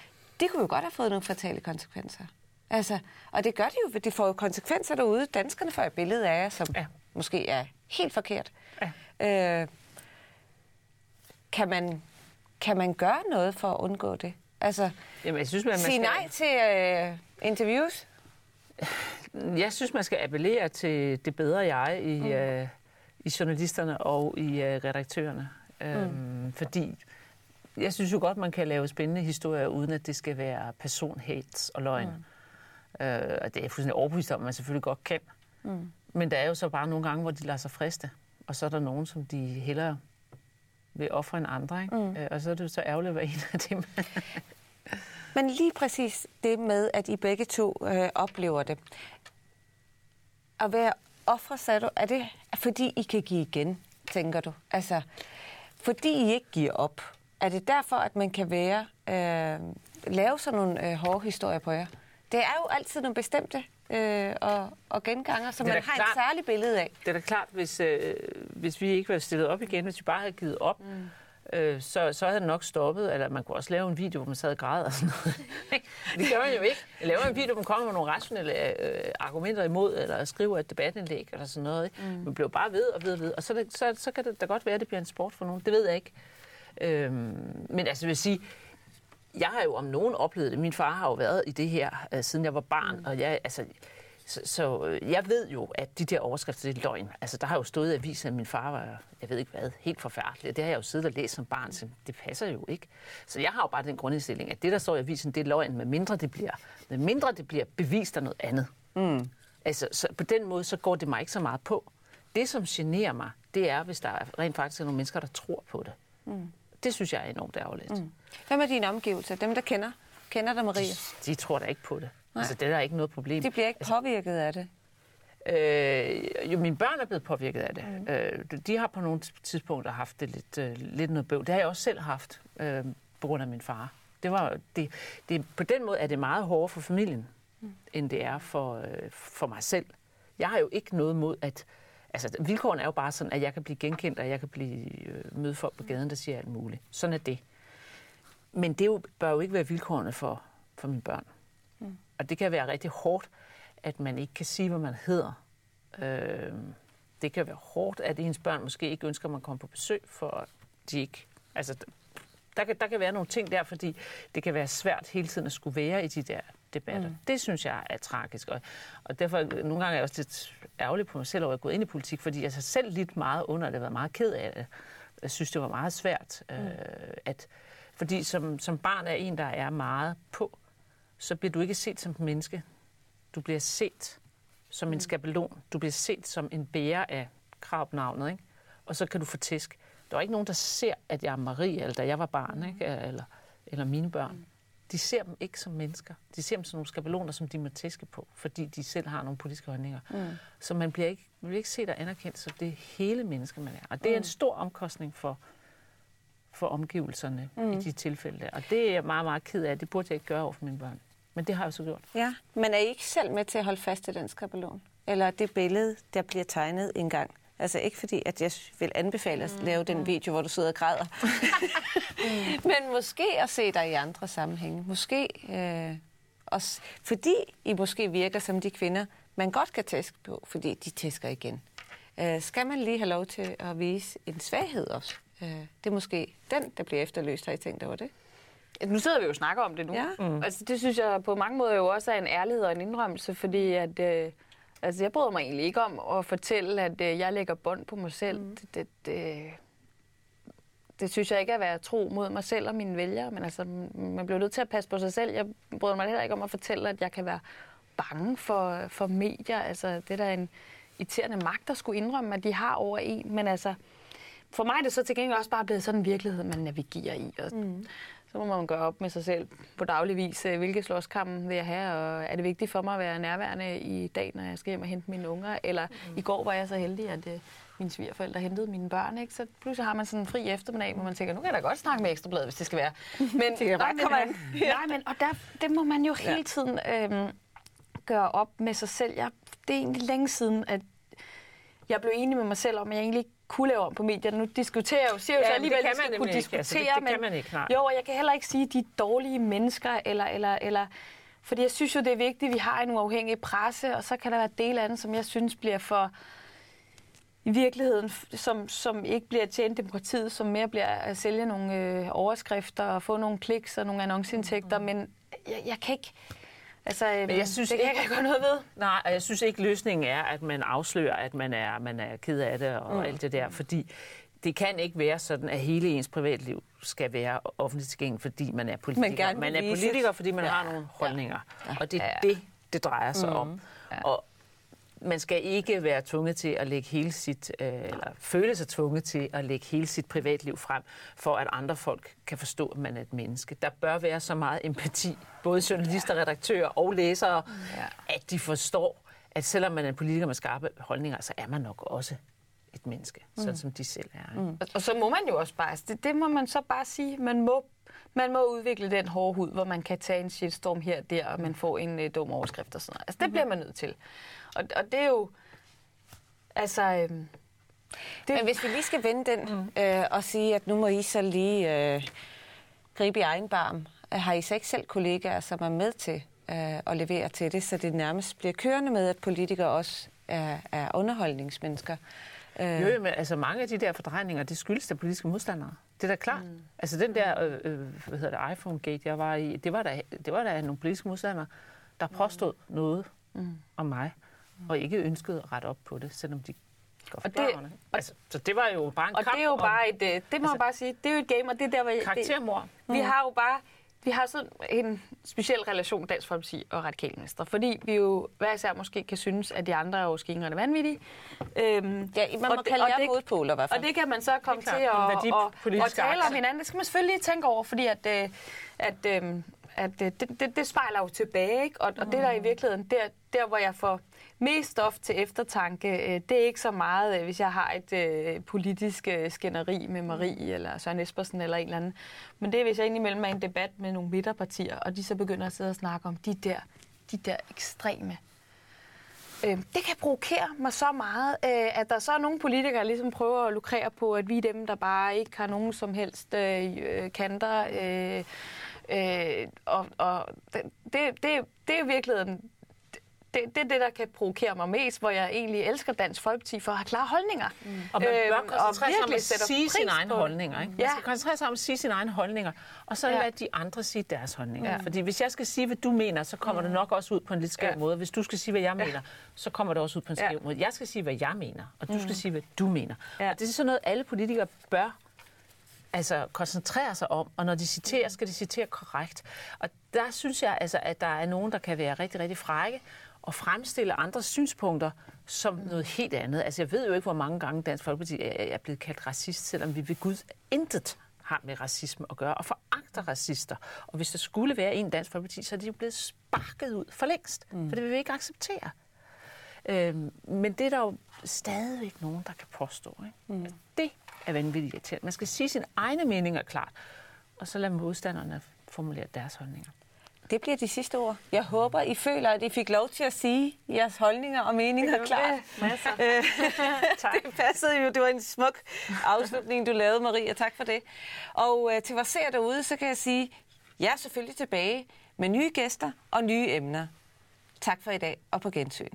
De kunne jo godt have fået nogle fatale konsekvenser. Altså, og det gør de jo, for det får jo konsekvenser derude. Danskerne får et billede af jer, som ja. måske er helt forkert. Ja. Øh, kan, man, kan man gøre noget for at undgå det? Altså, Jamen, jeg synes, man, man sige skal... nej til øh, interviews? *laughs* Jeg synes, man skal appellere til det bedre jeg i, mm. øh, i journalisterne og i øh, redaktørerne. Mm. Øhm, fordi jeg synes jo godt, man kan lave spændende historier, uden at det skal være personhats og løgn. Mm. Øh, og det er jeg fuldstændig overbevist om, at man selvfølgelig godt kan. Mm. Men der er jo så bare nogle gange, hvor de lader sig friste. Og så er der nogen, som de hellere vil ofre en andre. Ikke? Mm. Øh, og så er det jo så ærgerligt at være en af dem. *laughs* Men lige præcis det med, at I begge to øh, oplever det. At være ofre, sagde du, er det fordi I kan give igen, tænker du? Altså, fordi I ikke giver op. Er det derfor, at man kan være, øh, lave sådan nogle øh, hårde historier på jer? Det er jo altid nogle bestemte øh, og, og genganger, som man har klart, et særligt billede af. Det er da klart, hvis, øh, hvis vi ikke var stillet op igen, hvis vi bare havde givet op, mm øh, så, så havde det nok stoppet. Eller man kunne også lave en video, hvor man sad og græd og sådan noget. *laughs* det gør man jo ikke. Jeg laver en video, hvor man kommer med nogle rationelle øh, argumenter imod, eller skriver et debatindlæg, eller sådan noget. Ikke? Mm. Man bliver bare ved og ved og ved. Og så, det, så, så kan det da godt være, at det bliver en sport for nogen. Det ved jeg ikke. Øhm, men altså, jeg vil sige, jeg har jo om nogen oplevet det. Min far har jo været i det her, uh, siden jeg var barn, mm. og jeg, altså, så, så øh, jeg ved jo, at de der overskrifter, det er løgn. Altså, der har jo stået i avisen, at min far var, jeg ved ikke hvad, helt forfærdelig. Det har jeg jo siddet og læst som barn, så det passer jo ikke. Så jeg har jo bare den grundindstilling, at det, der står i avisen, det er løgn, med mindre det bliver, med mindre det bliver bevist af noget andet. Mm. Altså, så på den måde, så går det mig ikke så meget på. Det, som generer mig, det er, hvis der er rent faktisk er nogle mennesker, der tror på det. Mm. Det synes jeg er enormt ærgerligt. Mm. Hvad med dine omgivelser? Dem, der kender, kender dig, Marie? De, de tror da ikke på det. Nej. Altså, det er der ikke noget problem. De bliver ikke altså, påvirket af det? Øh, jo, mine børn er blevet påvirket af det. Mm. Øh, de har på nogle tidspunkter haft det lidt, øh, lidt noget bøv. Det har jeg også selv haft, øh, på grund af min far. Det var, det, det, på den måde er det meget hårdere for familien, mm. end det er for, øh, for mig selv. Jeg har jo ikke noget mod, at... Altså, vilkårene er jo bare sådan, at jeg kan blive genkendt, og jeg kan blive øh, møde folk på gaden, der siger alt muligt. Sådan er det. Men det jo, bør jo ikke være vilkårene for, for mine børn. Mm. Og det kan være rigtig hårdt, at man ikke kan sige, hvad man hedder. Øh, det kan være hårdt, at ens børn måske ikke ønsker, at man kommer på besøg, for de ikke... Altså, der kan, der kan være nogle ting der, fordi det kan være svært hele tiden at skulle være i de der debatter. Mm. Det synes jeg er tragisk. Og, og derfor nogle gange er jeg også lidt ærgerlig på mig selv over at gå ind i politik, fordi jeg så selv lidt meget under det, har været meget ked af det. Jeg synes, det var meget svært. Mm. Øh, at, fordi som, som barn er en, der er meget på, så bliver du ikke set som et menneske. Du bliver set som en mm. skabelon. Du bliver set som en bærer af kravnavnet, ikke? Og så kan du få tæsk. Der er ikke nogen, der ser, at jeg er Marie, eller da jeg var barn, mm. ikke? Eller, eller mine børn. Mm. De ser dem ikke som mennesker. De ser dem som nogle skabeloner, som de må tæske på, fordi de selv har nogle politiske holdninger. Mm. Så man bliver ikke, man bliver ikke set og anerkendt som det hele menneske, man er. Og det er en stor omkostning for, for omgivelserne mm. i de tilfælde. Og det er jeg meget, meget ked af. Det burde jeg ikke gøre over for mine børn. Men det har jeg så gjort. Ja, men er I ikke selv med til at holde fast i den skabelon? Eller det billede, der bliver tegnet en gang? Altså ikke fordi, at jeg vil anbefale at lave den video, hvor du sidder og græder. *laughs* Men måske at se dig i andre sammenhænge. Måske øh, også, fordi I måske virker som de kvinder, man godt kan tæske på, fordi de tæsker igen. Øh, skal man lige have lov til at vise en svaghed også? Øh, det er måske den, der bliver efterløst. Har I tænkt over det? Nu sidder vi jo og snakker om det nu. Ja. Mm. Altså, det synes jeg på mange måder jo også er en ærlighed og en indrømmelse, fordi at, øh, altså, jeg bryder mig egentlig ikke om at fortælle, at øh, jeg lægger bånd på mig selv. Mm. Det, det, det, det synes jeg ikke er at være tro mod mig selv og mine vælgere, men altså, man bliver nødt til at passe på sig selv. Jeg bryder mig heller ikke om at fortælle, at jeg kan være bange for, for medier. Altså, det er da en irriterende magt, der skulle indrømme, at de har over en. Men altså, for mig er det så til gengæld også bare blevet sådan en virkelighed, man navigerer i. Og, mm så må man gøre op med sig selv på daglig vis, øh, hvilke slåskamp vil jeg have, og er det vigtigt for mig at være nærværende i dag, når jeg skal hjem og hente mine unger, eller mm. i går var jeg så heldig, at uh, mine svigerforældre hentede mine børn, ikke? så pludselig har man sådan en fri eftermiddag, hvor man tænker, nu kan jeg da godt snakke med Ekstrabladet, hvis det skal være. *laughs* Men, det kan nej, men, *laughs* nej, men og der, det må man jo hele tiden øhm, gøre op med sig selv. Jeg, det er egentlig længe siden, at jeg blev enig med mig selv om, at jeg egentlig ikke kunne lave om på medierne. Nu diskuterer jeg jo, siger jo ja, så alligevel, at man kunne diskutere, altså, det, det men, kan man ikke, nej. jo, og jeg kan heller ikke sige, at de er dårlige mennesker, eller, eller, eller, fordi jeg synes jo, det er vigtigt, at vi har en uafhængig presse, og så kan der være dele af den, som jeg synes bliver for i virkeligheden, som, som ikke bliver tjent demokratiet, som mere bliver at sælge nogle øh, overskrifter og få nogle kliks og nogle annonceindtægter, mm. men jeg, jeg kan ikke Altså, Men jeg synes det kan ikke, jeg gøre noget ved. Nej, og jeg synes ikke, løsningen er, at man afslører, at man er, man er ked af det og mm. alt det der, fordi det kan ikke være sådan, at hele ens privatliv skal være offentligt tilgængelig, fordi man er politiker. Man, man er politiker, fordi man ja. har nogle holdninger. Ja. Og det er ja. det, det drejer sig mm. om. Ja. Og man skal ikke være tvunget til at lægge hele sit, øh, eller føle sig tvunget til at lægge hele sit privatliv frem, for at andre folk kan forstå, at man er et menneske. Der bør være så meget empati, både journalister, redaktører og læsere, ja. at de forstår, at selvom man er en politiker med skarpe holdninger, så er man nok også et menneske, mm. sådan som de selv er. Mm. Og så må man jo også bare, det, det må man så bare sige, man må man må udvikle den hårde hud, hvor man kan tage en shitstorm her og der, og man får en øh, dum overskrift og sådan noget. Altså, det mm. bliver man nødt til. Og, og det er jo... Altså... Øhm, det... Men hvis vi lige skal vende den mm. øh, og sige, at nu må I så lige øh, gribe i egen barm, har I så ikke selv kollegaer, som er med til øh, at levere til det, så det nærmest bliver kørende med, at politikere også er, er underholdningsmennesker? Øh. Jo, men altså mange af de der fordrejninger, det skyldes der politiske modstandere. Det er da klart. Mm. Altså den der, øh, øh, hvad hedder det, iPhone-gate, jeg var i, det var da, det var da nogle politiske modstandere, der påstod mm. noget mm. om mig, og ikke ønskede at rette op på det, selvom de går og det, altså, så det var jo bare en og kamp det er jo bare et, øh, det må altså, bare sige, det er jo et game, og det er der, hvor... Karaktermor. Det, vi mm. har jo bare vi har sådan en speciel relation, Dansk Folkeparti og Radikale Venstre, fordi vi jo hver især måske kan synes, at de andre er jo skingerne vanvittige. Øhm, ja, man må og kalde jer modpoler i hvert fald. Og det kan man så komme til at, og, og tale om hinanden. Det skal man selvfølgelig tænke over, fordi at, øh, at, at, øh, at det, det, det spejler jo tilbage, ikke? Og, og det der i virkeligheden, der, der hvor jeg får mest stof til eftertanke, øh, det er ikke så meget, øh, hvis jeg har et øh, politisk øh, skænderi med Marie eller Søren Espersen eller en eller anden. Men det er, hvis jeg indimellem er i en debat med nogle midterpartier, og de så begynder at sidde og snakke om de der, de der ekstreme Øh, det kan provokere mig så meget, øh, at der så er nogle politikere, der ligesom prøver at lukrere på, at vi er dem, der bare ikke har nogen som helst øh, kanter. Øh, øh, og og det, det, det er i virkeligheden det, det er det, der kan provokere mig mest, hvor jeg egentlig elsker Dansk Folkeparti for at have klare holdninger. Mm. Og man bør øhm, koncentrere sig om at sige sine egne holdninger. Ikke? Man ja. skal koncentrere sig om at sige sine egne holdninger, og så ja. lade de andre sige deres holdninger. Ja. Fordi hvis jeg skal sige, hvad du mener, så kommer mm. det nok også ud på en lidt skæv ja. måde. Hvis du skal sige, hvad jeg mener, ja. så kommer det også ud på en skæv ja. måde. Jeg skal sige, hvad jeg mener, og du mm. skal sige, hvad du mener. Ja. Og det er sådan noget, alle politikere bør altså koncentrere sig om, og når de citerer, skal de citere korrekt. Og der synes jeg altså, at der er nogen, der kan være rigtig, rigtig frække, og fremstille andre synspunkter som noget helt andet. Altså, jeg ved jo ikke, hvor mange gange Dansk Folkeparti er blevet kaldt racist, selvom vi ved Gud intet har med racisme at gøre, og foragter racister. Og hvis der skulle være en Dansk Folkeparti, så er de jo blevet sparket ud for længst, mm. for det vil vi ikke acceptere. Øhm, men det er der jo stadigvæk nogen, der kan påstå. Ikke? Mm. Altså, det er vanvittigt irriterende. Man skal sige sin egne meninger klart, og så lade modstanderne formulere deres holdninger. Det bliver de sidste ord. Jeg håber, I føler, at I fik lov til at sige jeres holdninger og meninger det klart. Det, *laughs* *laughs* det passede jo. Det var en smuk afslutning, du lavede, Maria. Tak for det. Og øh, til vores seere derude, så kan jeg sige, jeg er selvfølgelig tilbage med nye gæster og nye emner. Tak for i dag, og på gensyn.